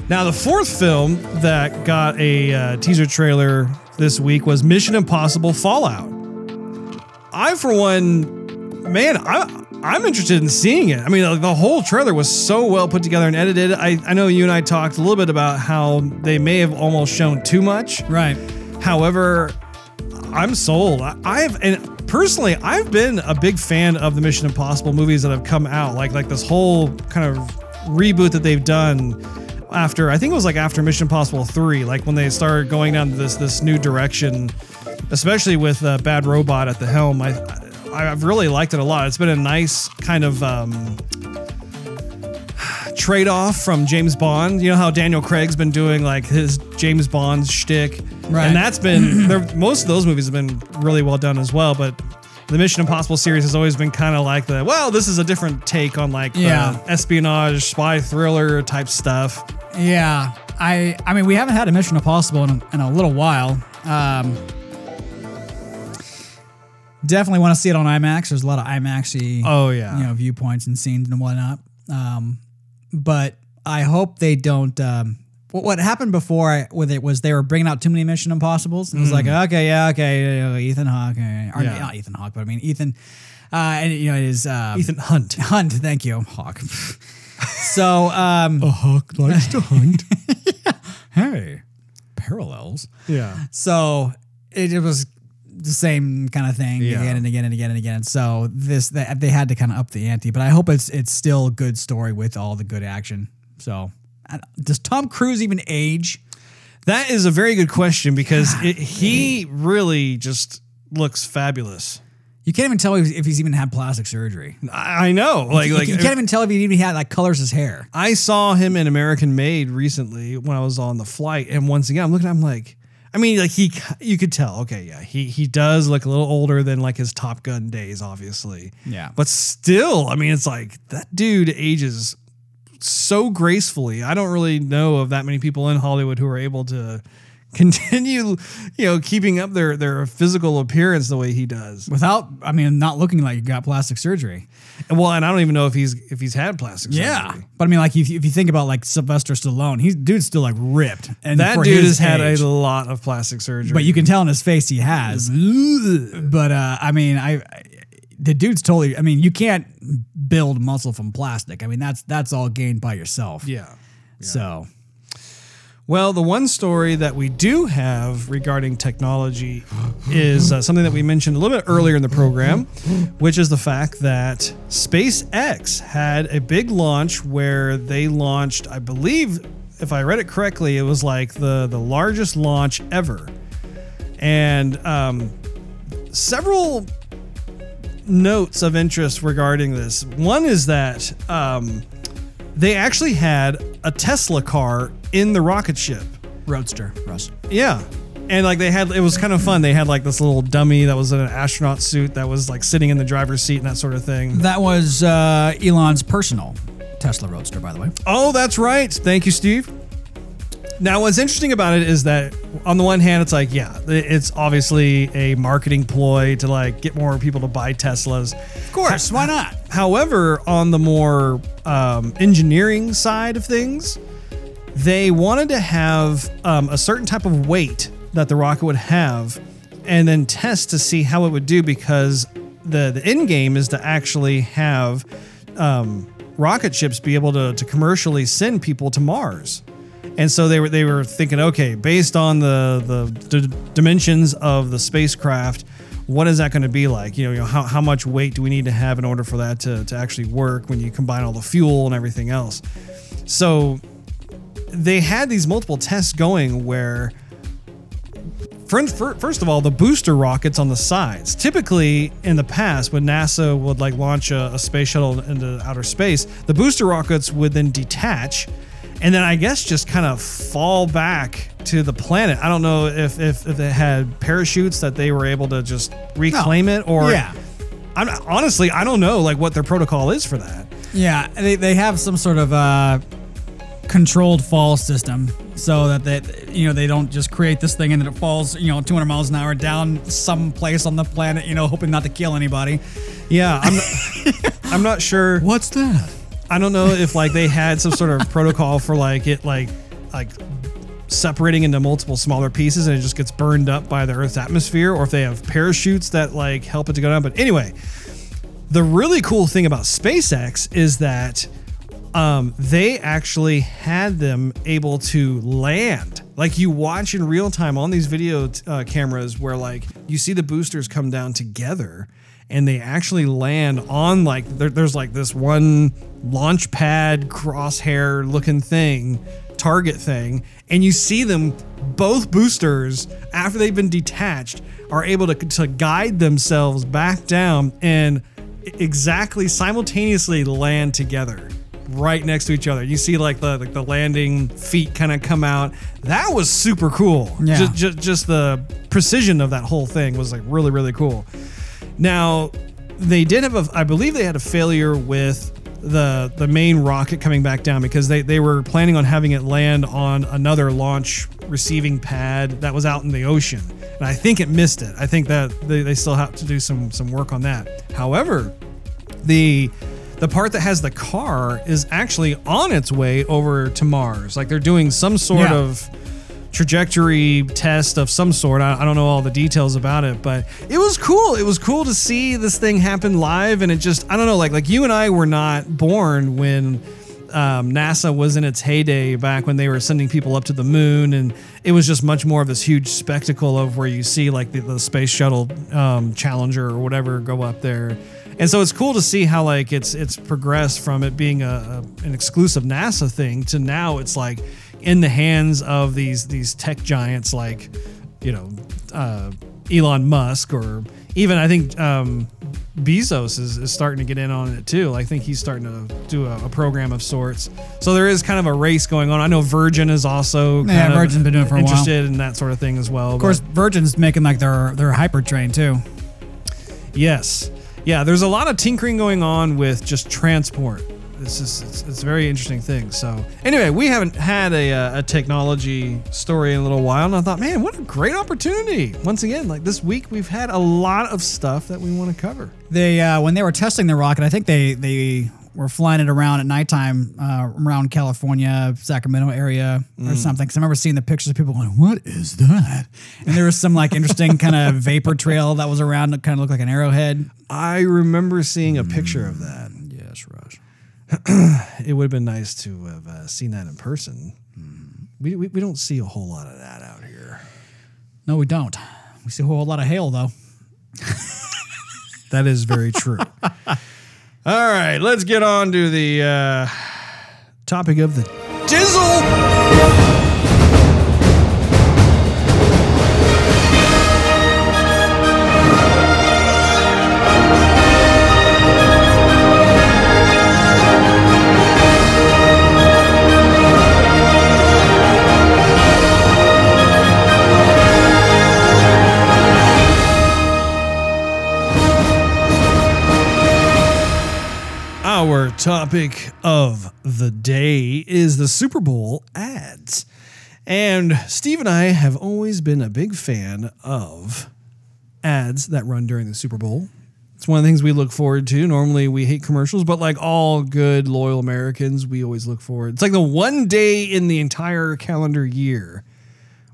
Now, the fourth film that got a uh, teaser trailer this week was Mission Impossible Fallout. I, for one, man, I, I'm interested in seeing it. I mean, like, the whole trailer was so well put together and edited. I, I know you and I talked a little bit about how they may have almost shown too much. Right. However, I'm sold. I- I've and personally, I've been a big fan of the Mission Impossible movies that have come out. Like like this whole kind of reboot that they've done after I think it was like after Mission Impossible 3, like when they started going down this this new direction, especially with uh, Bad Robot at the helm. I I've really liked it a lot. It's been a nice kind of um, trade off from James Bond. You know how Daniel Craig's been doing like his James Bond shtick, Right. and that's been most of those movies have been really well done as well. But the Mission Impossible series has always been kind of like the well, this is a different take on like Yeah. espionage, spy thriller type stuff. Yeah, I I mean we haven't had a Mission Impossible in, in a little while. Um, definitely want to see it on IMAX. There's a lot of IMAXy, Oh, yeah. you know, viewpoints and scenes and whatnot. Um, but I hope they don't. Um, what, what happened before I, with it was they were bringing out too many Mission Impossibles. and It was like, okay, yeah, okay, Ethan Hawke, or Mm. Yeah. not Ethan Hawke, but I mean Ethan, uh, and you know it is um, Ethan Hunt. Hunt. Thank you, Hawk. so um, a hawk likes to hunt. hey, parallels. yeah. So it, it was the same kind of thing Yeah. again and again and again and again. So this they, they had to kind of up the ante, but I hope it's it's still good story with all the good action. So does Tom Cruise even age? That is a very good question because it, he really just looks fabulous. You can't even tell if he's even had plastic surgery. I, I know. Like you, like you can't uh, even tell if he even had like colors his hair. I saw him in American Made recently when I was on the flight, and once again, I'm looking. I'm like, I mean, like he, you could tell. Okay, yeah, he he does look a little older than like his Top Gun days, obviously. Yeah. but still, I mean, it's like that dude ages so gracefully. I don't really know of that many people in Hollywood who are able to continue, you know, keeping up their their physical appearance the way he does. Without, I mean, not looking like he got plastic surgery. And well, and I don't even know if he's if he's had plastic surgery. Yeah, but I mean, like if, you- if you think about like Sylvester Stallone, he's dude's still like ripped. And That for dude has had a lot of plastic surgery. but you can tell in his face he has. but uh, I mean, I, I the dude's totally. I mean, you can't build muscle from plastic. I mean, that's that's all gained by yourself. Yeah. So Well, the one story that we do have regarding technology is uh, something that we mentioned a little bit earlier in the program, which is the fact that SpaceX had a big launch where they launched, I believe, if I read it correctly, it was like the the largest launch ever, and um, several notes of interest regarding this. One is that um, they actually had a Tesla car in the rocket ship. roadster, Russ. Yeah. And like they had, it was kind of fun. They had like this little dummy that was in an astronaut suit that was like sitting in the driver's seat and that sort of thing. That was uh, Elon's personal Tesla Roadster, by the way. Oh, that's right. Thank you, Steve. Now, what's interesting about it is that on the one hand, it's like, yeah, it's obviously a marketing ploy to like get more people to buy Teslas. Of course, why not? However, on the more um, engineering side of things, they wanted to have um, a certain type of weight that the rocket would have and then test to see how it would do because the, the end game is to actually have um, rocket ships be able to, to commercially send people to Mars. And so they were they were thinking, okay, based on the the d- dimensions of the spacecraft, what is that going to be like? You know, you know how, how much weight do we need to have in order for that to, to actually work when you combine all the fuel and everything else? So they had these multiple tests going where First, fir- first of all, the booster rockets on the sides. Typically, in the past, when NASA would like launch a, a space shuttle into outer space, the booster rockets would then detach, and then I guess just kind of fall back to the planet. I don't know if if, if they had parachutes that they were able to just reclaim it, or Yeah. I'm honestly I don't know like what their protocol is for that. Yeah, they, they have some sort of uh, controlled fall system so that they you know they don't just create this thing and then it falls you know 200 miles an hour down some place on the planet you know hoping not to kill anybody. Yeah, I'm I'm not sure. What's that? I don't know if like they had some sort of protocol for like it like like separating into multiple smaller pieces and it just gets burned up by the Earth's atmosphere, or if they have parachutes that like help it to go down. But anyway, the really cool thing about SpaceX is that um, they actually had them able to land. Like you watch in real time on these video uh, cameras, where like you see the boosters come down together, and they actually land on like there, there's like this one launch pad crosshair looking thing, target thing, and you see them both boosters after they've been detached are able to to guide themselves back down and exactly simultaneously land together right next to each other. You see like the like the landing feet kind of come out. That was super cool. Yeah. Just, just just the precision of that whole thing was like really really cool. Now, they did have a, I believe they had a failure with the the main rocket coming back down because they, they were planning on having it land on another launch receiving pad that was out in the ocean. And I think it missed it. I think that they, they still have to do some some work on that. However, the the part that has the car is actually on its way over to Mars. Like they're doing some sort Yeah. of trajectory test of some sort. I, I don't know all the details about it, but it was cool. It was cool to see this thing happen live, and it just I don't know, like like you and I were not born when. Um, NASA was in its heyday back when they were sending people up to the moon, and it was just much more of this huge spectacle of where you see like the, the space shuttle um, Challenger or whatever go up there, and so it's cool to see how like it's it's progressed from it being a, a an exclusive NASA thing to now it's like in the hands of these these tech giants like you know uh, Elon Musk or even I think um, Bezos is, is starting to get in on it too. I think he's starting to do a, a program of sorts. So there is kind of a race going on. I know Virgin is also Yeah, kind of Virgin's been doing for a while. interested in that sort of thing as well. Of course, Virgin's making like their their hyper train too. Yes. Yeah, there's a lot of tinkering going on with just transport. This is it's, it's a very interesting thing. So anyway, we haven't had a, uh, a technology story in a little while, and I thought, man, what a great opportunity! Once again, like this week, we've had a lot of stuff that we want to cover. They uh, when they were testing the rocket, I think they they were flying it around at nighttime uh, around California, Sacramento area or something. Because I remember seeing the pictures of people going, "What is that?" And there was some like interesting kind of vapor trail that was around that kind of looked like an arrowhead. I remember seeing a picture of that. It would have been nice to have uh, seen that in person. We, we, we don't see a whole lot of that out here. No, we don't. We see a whole lot of hail though. That is very true. All right, let's get on to the uh, topic of the dizzle. Topic of the day is the Super Bowl ads. And Steve and I have always been a big fan of ads that run during the Super Bowl. It's one of the things we look forward to. Normally we hate commercials, but like all good, loyal Americans, we always look forward. It's like the one day in the entire calendar year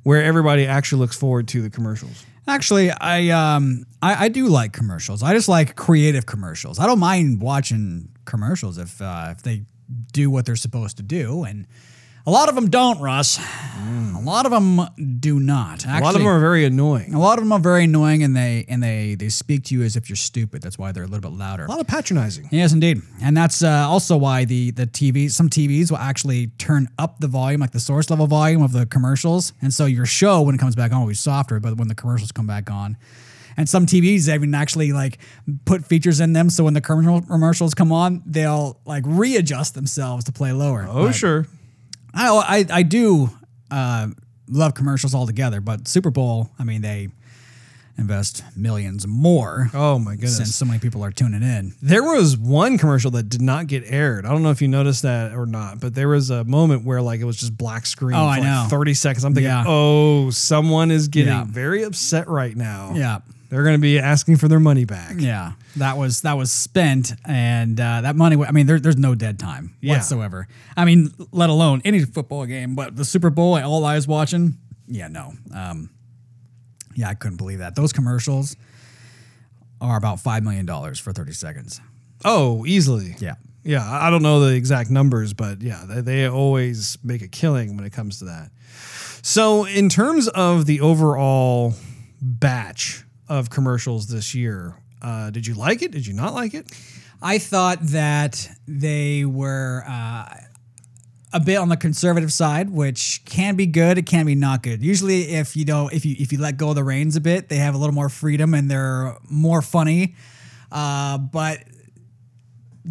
where everybody actually looks forward to the commercials. Actually, I um I, I do like commercials. I just like creative commercials. I don't mind watching commercials if uh, if they do what they're supposed to do, and a lot of them don't, Russ. A lot of them do not. Actually, Mm. a lot of them are very annoying. a lot of them are very annoying, and they and they they speak to you as if you're stupid. That's why they're a little bit louder. A lot of patronizing. Yes, indeed, and that's uh, also why the the TV some TVs will actually turn up the volume, like the source level volume of the commercials, and so your show when it comes back on will be softer, but when the commercials come back on, and some TVs even actually like put features in them, so when the commercial commercials come on, they'll like readjust themselves to play lower. Oh, But sure. I I, I do uh, love commercials altogether, but Super Bowl, I mean they invest millions more. Oh, my goodness. Since so many people are tuning in. There was one commercial that did not get aired. I don't know if you noticed that or not, but there was a moment where like it was just black screen Oh, for I like know. 30 seconds. I'm thinking, Yeah. oh, someone is getting Yeah. very upset right now. Yeah. They're going to be asking for their money back. Yeah, that was that was spent, and uh, that money. I mean, there, there's no dead time Yeah. whatsoever. I mean, let alone any football game, but the Super Bowl, all eyes watching. Yeah, no. Um, yeah, I couldn't believe that. Those commercials are about five million dollars for thirty seconds. Oh, easily. Yeah. Yeah. I I don't know the exact numbers, but yeah, they, they always make a killing when it comes to that. So, in terms of the overall batch of commercials this year, uh, did you like it? Did you not like it? I thought that they were uh, a bit on the conservative side, which can be good. It can be not good. Usually, if you don't, if you if you let go of the reins a bit, they have a little more freedom and they're more funny. Uh, but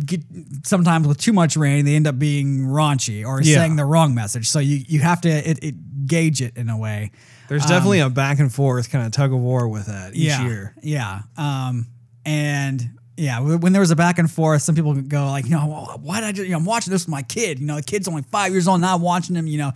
get, sometimes with too much rein, they end up being raunchy or Yeah. saying the wrong message. So you you have to it, it gauge it in a way. There's definitely a back and forth kind of tug of war with that each Um, yeah, year. Yeah. Um, and yeah, when there was a back and forth, some people go like, you know, why did I? Do, you know, I'm watching this with my kid. You know, the kid's only five years old, now I'm watching him. You know,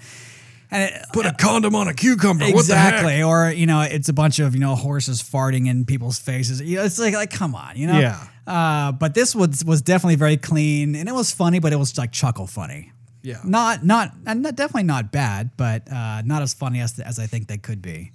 and it, Put a condom on a cucumber. What the exactly, or you know, it's a bunch of you know horses farting in people's faces. You know, it's like like come on, you know. Yeah. Uh, but this was was definitely very clean, and it was funny, but it was like chuckle funny. Yeah. Not not and not, definitely not bad, but uh, not as funny as as I think they could be.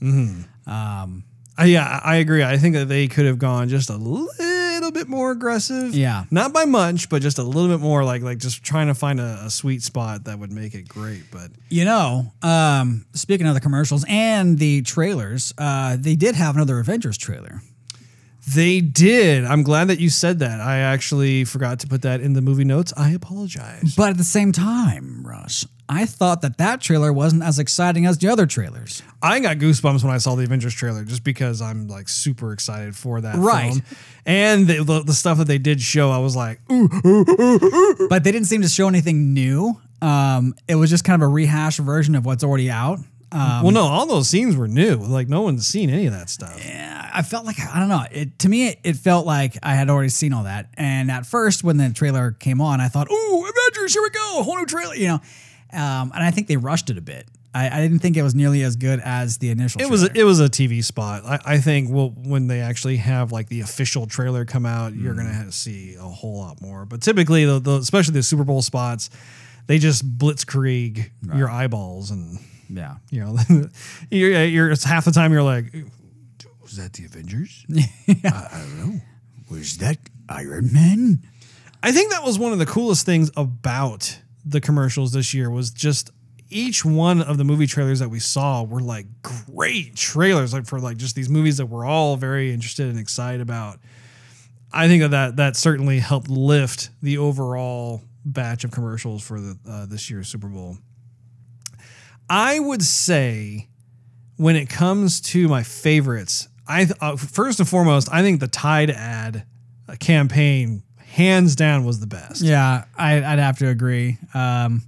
Uh, yeah, I agree. I think that they could have gone just a little bit more aggressive. Yeah. Not by much, but just a little bit more like like just trying to find a, a sweet spot that would make it great. But You know, um, speaking of the commercials and the trailers, uh, they did have another Avengers trailer. They did. I'm glad that you said that. I actually forgot to put that in the movie notes. I apologize. But at the same time, Russ, I thought that that trailer wasn't as exciting as the other trailers. I got goosebumps when I saw the Avengers trailer just because I'm like super excited for that Right. film. And the, the, the stuff that they did show, I was like, ooh, But they didn't seem to show anything new. Um, it was just kind of a rehash version of what's already out. Um, well, no, all those scenes were new. Like no one's seen any of that stuff. Yeah, I felt like I don't know. It to me, it, it felt like I had already seen all that. And at first, when the trailer came on, I thought, "Ooh, Avengers! Here we go! A whole new trailer!" You know. Um, and I think they rushed it a bit. I, I didn't think it was nearly as good as the initial. It was a, it was a TV spot. I, I think well when they actually have like the official trailer come out, you're gonna have to see a whole lot more. But typically, the, the especially the Super Bowl spots, they just blitzkrieg your eyeballs, and yeah. you know, you're, you're it's half the time you're like, was that the Avengers? Yeah. I, I don't know. Was that Iron Man? I think that was one of the coolest things about the commercials this year was just each one of the movie trailers that we saw were like great trailers like for like just these movies that we're all very interested and excited about. I think that that, that certainly helped lift the overall batch of commercials for the uh, this year's Super Bowl. I would say when it comes to my favorites, I uh, first and foremost, I think the Tide ad uh, campaign hands down was the best. Yeah, I, I'd have to agree. Um,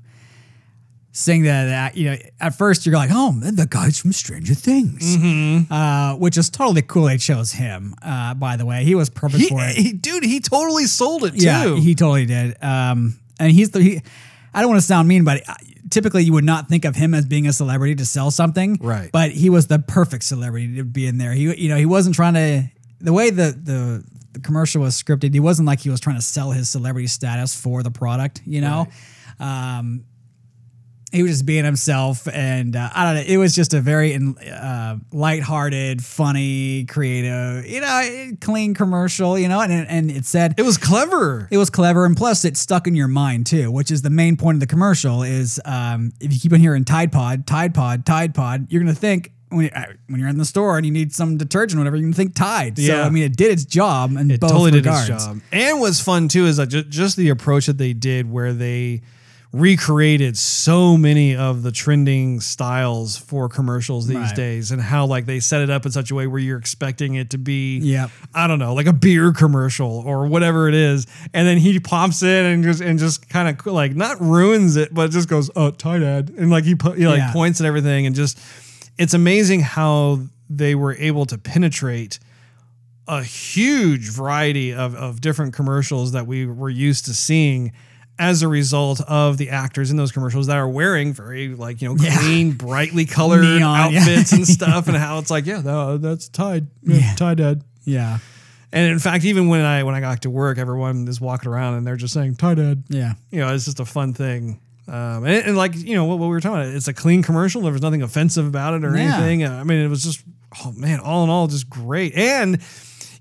saying that, that, you know, at first you're like, oh, man, the guy's from Stranger Things, Mm-hmm. uh, which is totally cool. They chose him. Uh, by the way, he was perfect He, for it. he- dude, he totally sold it too. Yeah, he totally did. Um, and he's the he. I don't want to sound mean, but uh, typically you would not think of him as being a celebrity to sell something, Right. But he was the perfect celebrity to be in there. He, you know, he wasn't trying to the way the the, the commercial was scripted. He wasn't like he was trying to sell his celebrity status for the product. You know, um, he was just being himself, and uh, I don't know. It was just a very uh, lighthearted, funny, creative, you know, clean commercial. You know, and and it said it was clever. it was clever, and plus it stuck in your mind too, which is the main point of the commercial. Is um, if you keep on hearing Tide Pod, Tide Pod, Tide Pod, you're gonna think when you're, when you're in the store and you need some detergent, or whatever, you're gonna think Tide. So Yeah. I mean, it did its job, and It both totally regards. did its job. And what's fun too is just, just the approach that they did, where they recreated so many of the trending styles for commercials these Right. days, and how like they set it up in such a way where you're expecting it to be, Yep. I don't know, like a beer commercial or whatever it is, and then he pops in and just and just kind of like not ruins it, but just goes, "Oh, Tide ad," and like he, he like Yeah. points at everything, and just it's amazing how they were able to penetrate a huge variety of, of different commercials that we were used to seeing as a result of the actors in those commercials that are wearing very like you know Yeah. clean brightly colored Neon, yeah. outfits and stuff and how it's like yeah no, that's Tide. Yeah, Tide ad Yeah, and in fact even when I when I got to work everyone is walking around and they're just saying Tide ad yeah. you know it's just a fun thing. Um, and, and like you know what, what we were talking about it's a clean commercial. There was nothing offensive about it or Yeah. anything. I mean it was just oh man all in all just great. And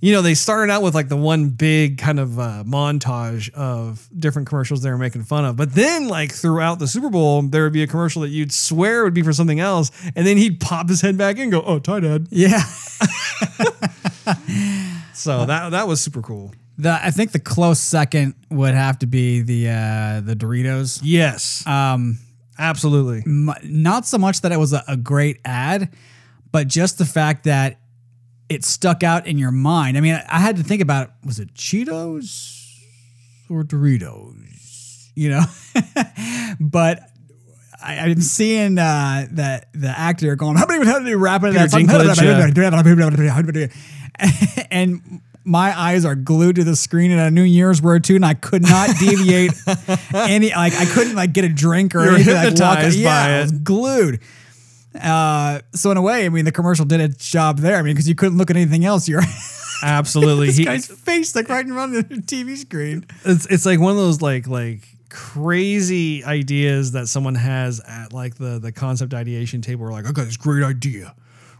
you know they started out with like the one big kind of uh, montage of different commercials they were making fun of. But then like throughout the super bowl there would be a commercial that you'd swear would be for something else and then he'd pop his head back in and go oh Tide ad. Yeah. so that that was super cool. The I think the close second would have to be the uh, the Doritos. yes. Um, absolutely. m- not so much that it was a, a great ad, but just the fact that it stuck out in your mind. I mean, I had to think about it. was it Cheetos or Doritos? You know, but. I, I'm seeing uh, that the actor going, how many how do you wrap it? Peter Dinklage, and my eyes are glued to the screen at a New Year's word too, and I could not deviate any. Like I couldn't like get a drink or You're anything. Like, walk, hypnotized yeah, by I was glued. Uh, so in a way, I mean, the commercial did its job there. I mean, because you couldn't look at anything else. You're Absolutely. this He- guy's face like right in front of the TV screen. it's it's like one of those like like crazy ideas that someone has at like the the concept ideation table. We're like, I got this great idea.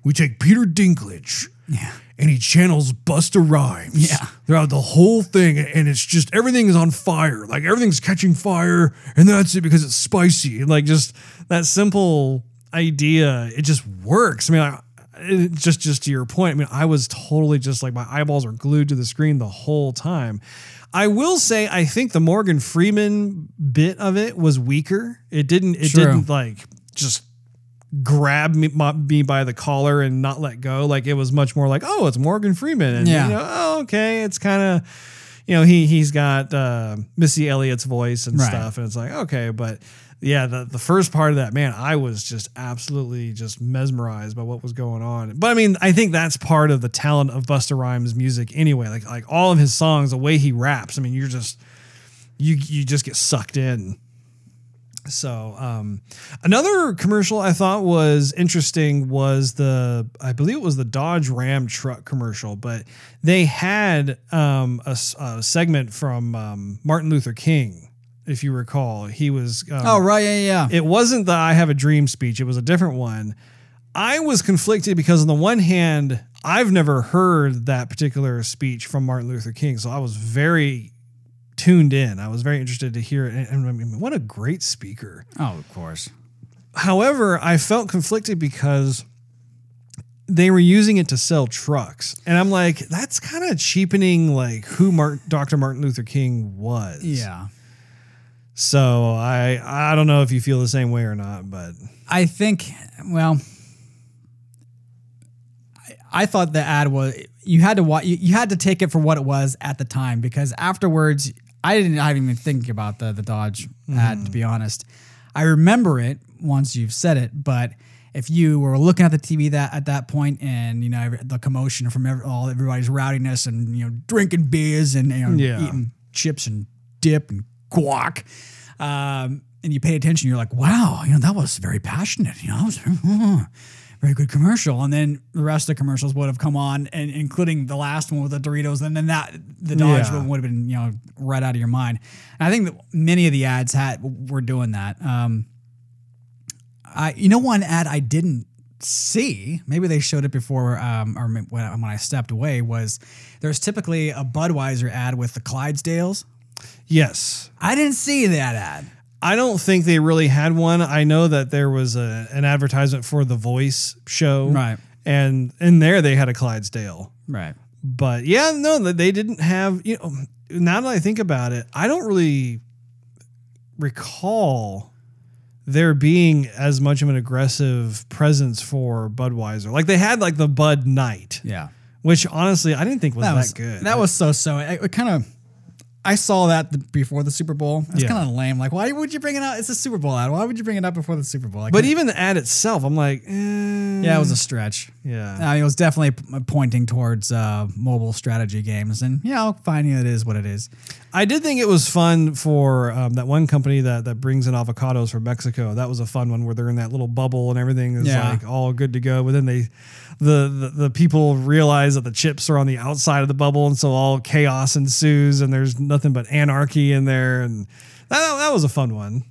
We take Peter Dinklage, Yeah. and he channels Busta Rhymes, Yeah. throughout the whole thing, and it's just everything is on fire, like everything's catching fire, and that's it because it's spicy, and like just that simple idea, it just works. I mean, I, it, just just to your point, I mean, I was totally just like my eyeballs were glued to the screen the whole time. I will say, I think the Morgan Freeman bit of it was weaker. It didn't. It True. didn't like just grab me, my, me by the collar and not let go. Like it was much more like, oh, it's Morgan Freeman, and Yeah. you know, oh, okay, it's kind of, you know, he he's got uh, Missy Elliott's voice and Right. stuff, and it's like okay, but yeah, the the first part of that, man, I was just absolutely just mesmerized by what was going on. But I mean, I think that's part of the talent of Busta Rhymes' music anyway. Like like all of his songs, the way he raps, I mean, you're just you you just get sucked in. So, um, another commercial I thought was interesting was the, I believe it was the Dodge Ram truck commercial, but they had um, a, a segment from um, Martin Luther King, if you recall. He was, um, Oh right, yeah, yeah. it wasn't the I have a dream speech, it was a different one. I was conflicted because, on the one hand, I've never heard that particular speech from Martin Luther King. So I was very tuned in. I was very interested to hear it. And, I mean, what a great speaker. oh, of course. However, I felt conflicted because they were using it to sell trucks. And I'm like, that's kind of cheapening like who Martin, Dr. Martin Luther King was. Yeah. So I I don't know if you feel the same way or not, but I think, well, I, I thought the ad was you had to watch. You, you had to take it for what it was at the time because afterwards, I didn't I didn't even think about the the Dodge mm-hmm. ad to be honest. I remember it once you've said it, but if you were looking at the TV that at that point and you know the commotion from every, all everybody's rowdiness and you know drinking beers and you know Yeah. eating chips and dip and guac. Um, and you pay attention, you're like, wow, you know, that was very passionate. You know, that was very good commercial. And then the rest of the commercials would have come on, and including the last one with the Doritos, and then that the Dodge Yeah. one would have been, you know, right out of your mind. And I think that many of the ads had were doing that. Um, I, you know, one ad I didn't see, maybe they showed it before, um, or when, when I stepped away, was there's typically a Budweiser ad with the Clydesdales. Yes. I didn't see that ad. I don't think they really had one. I know that there was a, an advertisement for the Voice show, Right. And in there they had a Clydesdale, Right. but yeah, no, that they didn't have. You know, now that I think about it, I don't really recall there being as much of an aggressive presence for Budweiser. Like they had like the Bud Knight, Yeah. which honestly I didn't think was that, was good. That was so so. It, it kind of. I saw that before the Super Bowl. It's Yeah. kind of lame. Like, why would you bring it out? It's a Super Bowl ad. Why would you bring it up before the Super Bowl? But even the ad itself, I'm like, eh, yeah, it was a stretch. Yeah. I mean, it was definitely p- pointing towards uh, mobile strategy games, and you know, finding it is what it is. I did think it was fun for um, that one company that that brings in avocados from Mexico. That was a fun one where they're in that little bubble and everything is Yeah. like all good to go. But then they, the, the the people realize that the chips are on the outside of the bubble, and so all chaos ensues, and there's nothing but anarchy in there, and that that was a fun one.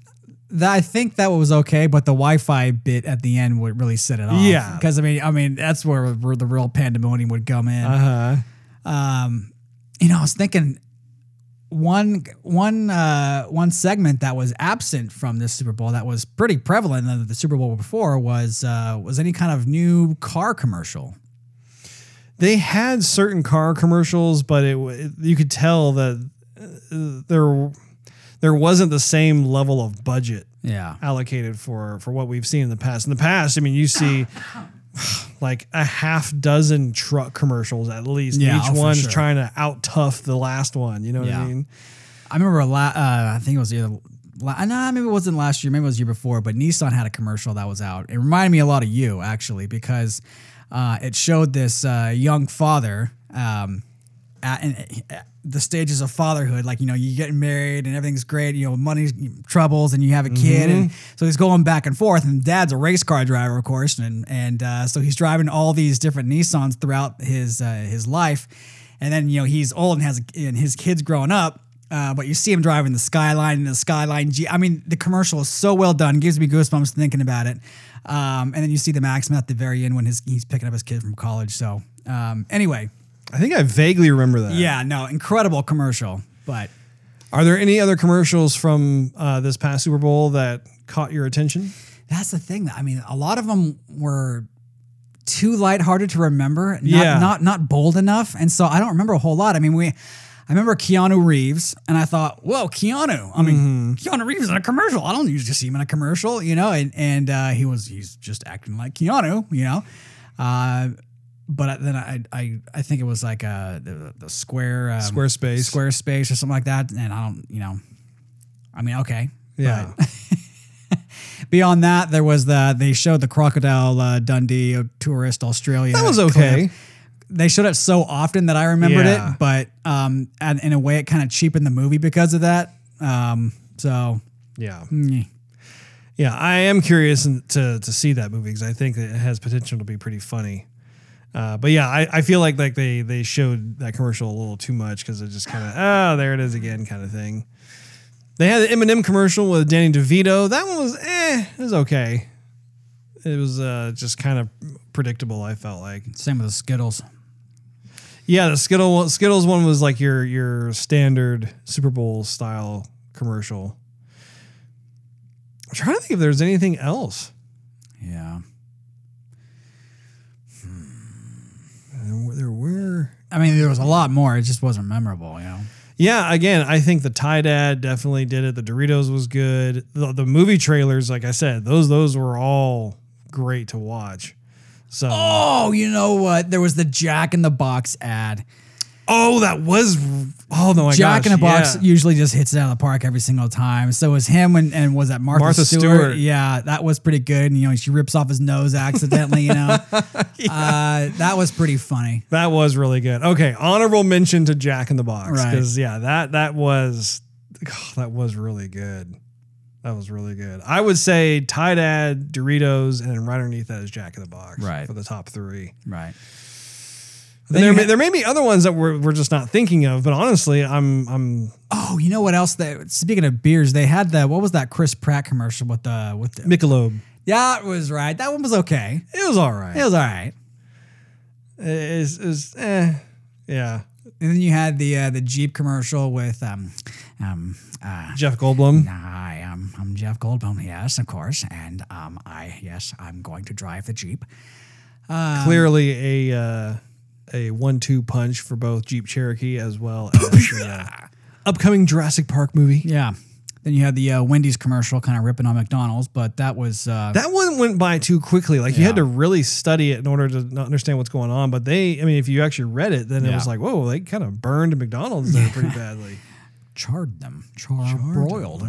That I think that was okay, but the Wi-Fi bit at the end would really set it off. Yeah. because I mean, I mean, that's where, where the real pandemonium would come in. Uh huh. um, you know, I was thinking one one uh, one segment that was absent from this Super Bowl that was pretty prevalent in the Super Bowl before was uh, was any kind of new car commercial. They had certain car commercials, but it, you could tell that uh, there there wasn't the same level of budget Yeah, allocated for for what we've seen in the past. In the past, I mean, you see like a half dozen truck commercials at least. Yeah, Each oh, one's sure. trying to out tough the last one. You know what Yeah. I mean? I remember a la- uh, I think it was either. La- nah, maybe it wasn't last year. Maybe it was the year before. But Nissan had a commercial that was out. It reminded me a lot of you actually because uh, it showed this uh, young father. Um, at the stages of fatherhood. Like you know, you getting married and everything's great. You know, money's troubles, and you have a kid, and so he's going back and forth. And dad's a race car driver, of course, and and uh, so he's driving all these different Nissans throughout his uh, his life. And then you know he's old and has and his kids growing up. Uh, but you see him driving the Skyline and the Skyline G. I mean, the commercial is so well done, gives me goosebumps thinking about it. Um, and then you see the Maxim at the very end when his he's picking up his kid from college. So um, anyway, I think I vaguely remember that. yeah, no, incredible commercial. But Are there any other commercials from uh, this past Super Bowl that caught your attention? that's the thing. I mean, a lot of them were too lighthearted to remember. Not, Yeah. not not bold enough, and so I don't remember a whole lot. I mean, we. I remember Keanu Reeves, and I thought, "Whoa, Keanu! I mean, Keanu Reeves in a commercial. I don't usually see him in a commercial, you know." And and uh, he was he's just acting like Keanu, you know. Uh, but then I I I think it was like uh, the, the Square um, Squarespace. Squarespace or something like that, and I don't, you know. I mean, okay, Yeah. Beyond that, there was the they showed the crocodile uh, Dundee tourist Australia. That was okay. clip. They showed it so often that I remembered Yeah. it, but um, and in a way, it kind of cheapened the movie because of that. Um, so Yeah. mm, Yeah, I am curious to to see that movie because I think that it has potential to be pretty funny. Uh, but yeah, I, I feel like like they they showed that commercial a little too much because it just kind of oh there it is again kind of thing. They had the M&M commercial with Danny DeVito. That one was eh, it was okay. It was uh, just kind of predictable. I felt like same with the Skittles. yeah, the Skittle Skittles one was like your your standard Super Bowl style commercial. I'm trying to think if there's anything else. Yeah, There were. I mean, there was a lot more. It just wasn't memorable, you know. Yeah, again, I think the Tide ad definitely did it. The Doritos was good. The, the movie trailers, like I said, those those were all great to watch. So, Oh, you know what? There was the Jack in the Box ad. That was oh no, my Jack gosh, in the Box yeah. usually just hits it out of the park every single time. So it was him and, and was that Martha, Martha Stewart? Stewart. Yeah, that was pretty good. And you know, she rips off his nose accidentally. You know, uh, that was pretty funny. That was really good. Okay, honorable mention to Jack in the Box Right. because yeah, that that was oh, that was really good. That was really good. I would say Tide ad, Doritos, and then right underneath that is Jack in the Box Right. for the top three. Right. There, may, there may be other ones that we're, we're just not thinking of, but honestly, I'm I'm Oh, you know what else? That speaking of beers, they had the what was that Chris Pratt commercial with the with the Michelob. yeah, it was right. That one was okay. It was all right. It was all right. It's, it's eh, yeah. And then you had the uh, the Jeep commercial with um um uh Jeff Goldblum. Hi, um, I'm Jeff Goldblum. Yes, of course, and um, I yes, I'm going to drive the Jeep. Clearly a uh, a one-two punch for both Jeep Cherokee as well as the uh, upcoming Jurassic Park movie. Yeah. Then you had the uh, Wendy's commercial, kind of ripping on McDonald's, but that was uh, That one went by too quickly. Like you had to really study it in order to not understand what's going on. But they, I mean, if you actually read it, then it Yeah. was like, whoa, they kind of burned McDonald's there pretty badly. charred them, char broiled.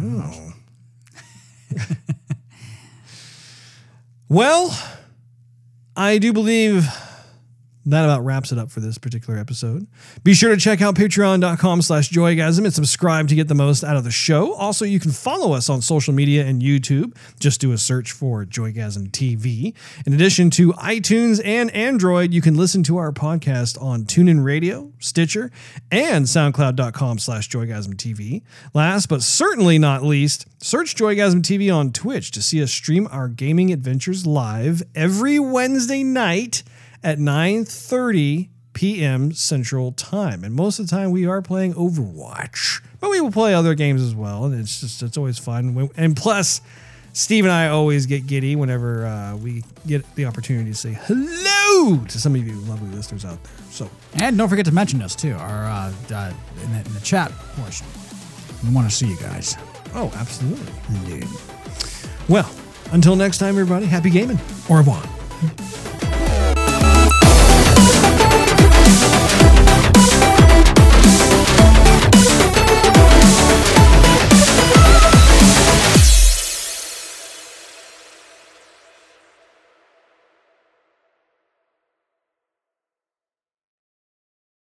Well, I do believe that about wraps it up for this particular episode. Be sure to check out patreon.com slash joygasm and subscribe to get the most out of the show. Also, you can follow us on social media and YouTube. Just do a search for Joygasm TV. In addition to iTunes and Android, you can listen to our podcast on TuneIn Radio, Stitcher, and SoundCloud.com slash Joygasm TV. Last but certainly not least, search Joygasm TV on Twitch to see us stream our gaming adventures live every Wednesday night at 9:30 p.m. Central Time. And most of the time we are playing Overwatch, but we will play other games as well. And it's just it's always fun. And plus, Steve and I always get giddy whenever uh, we get the opportunity to say hello to some of you lovely listeners out there. So And don't forget to mention us too, our uh, uh, in, the, in the chat portion. We want to see you guys. Oh, absolutely. Indeed. Well, until next time, everybody, happy gaming. Au revoir.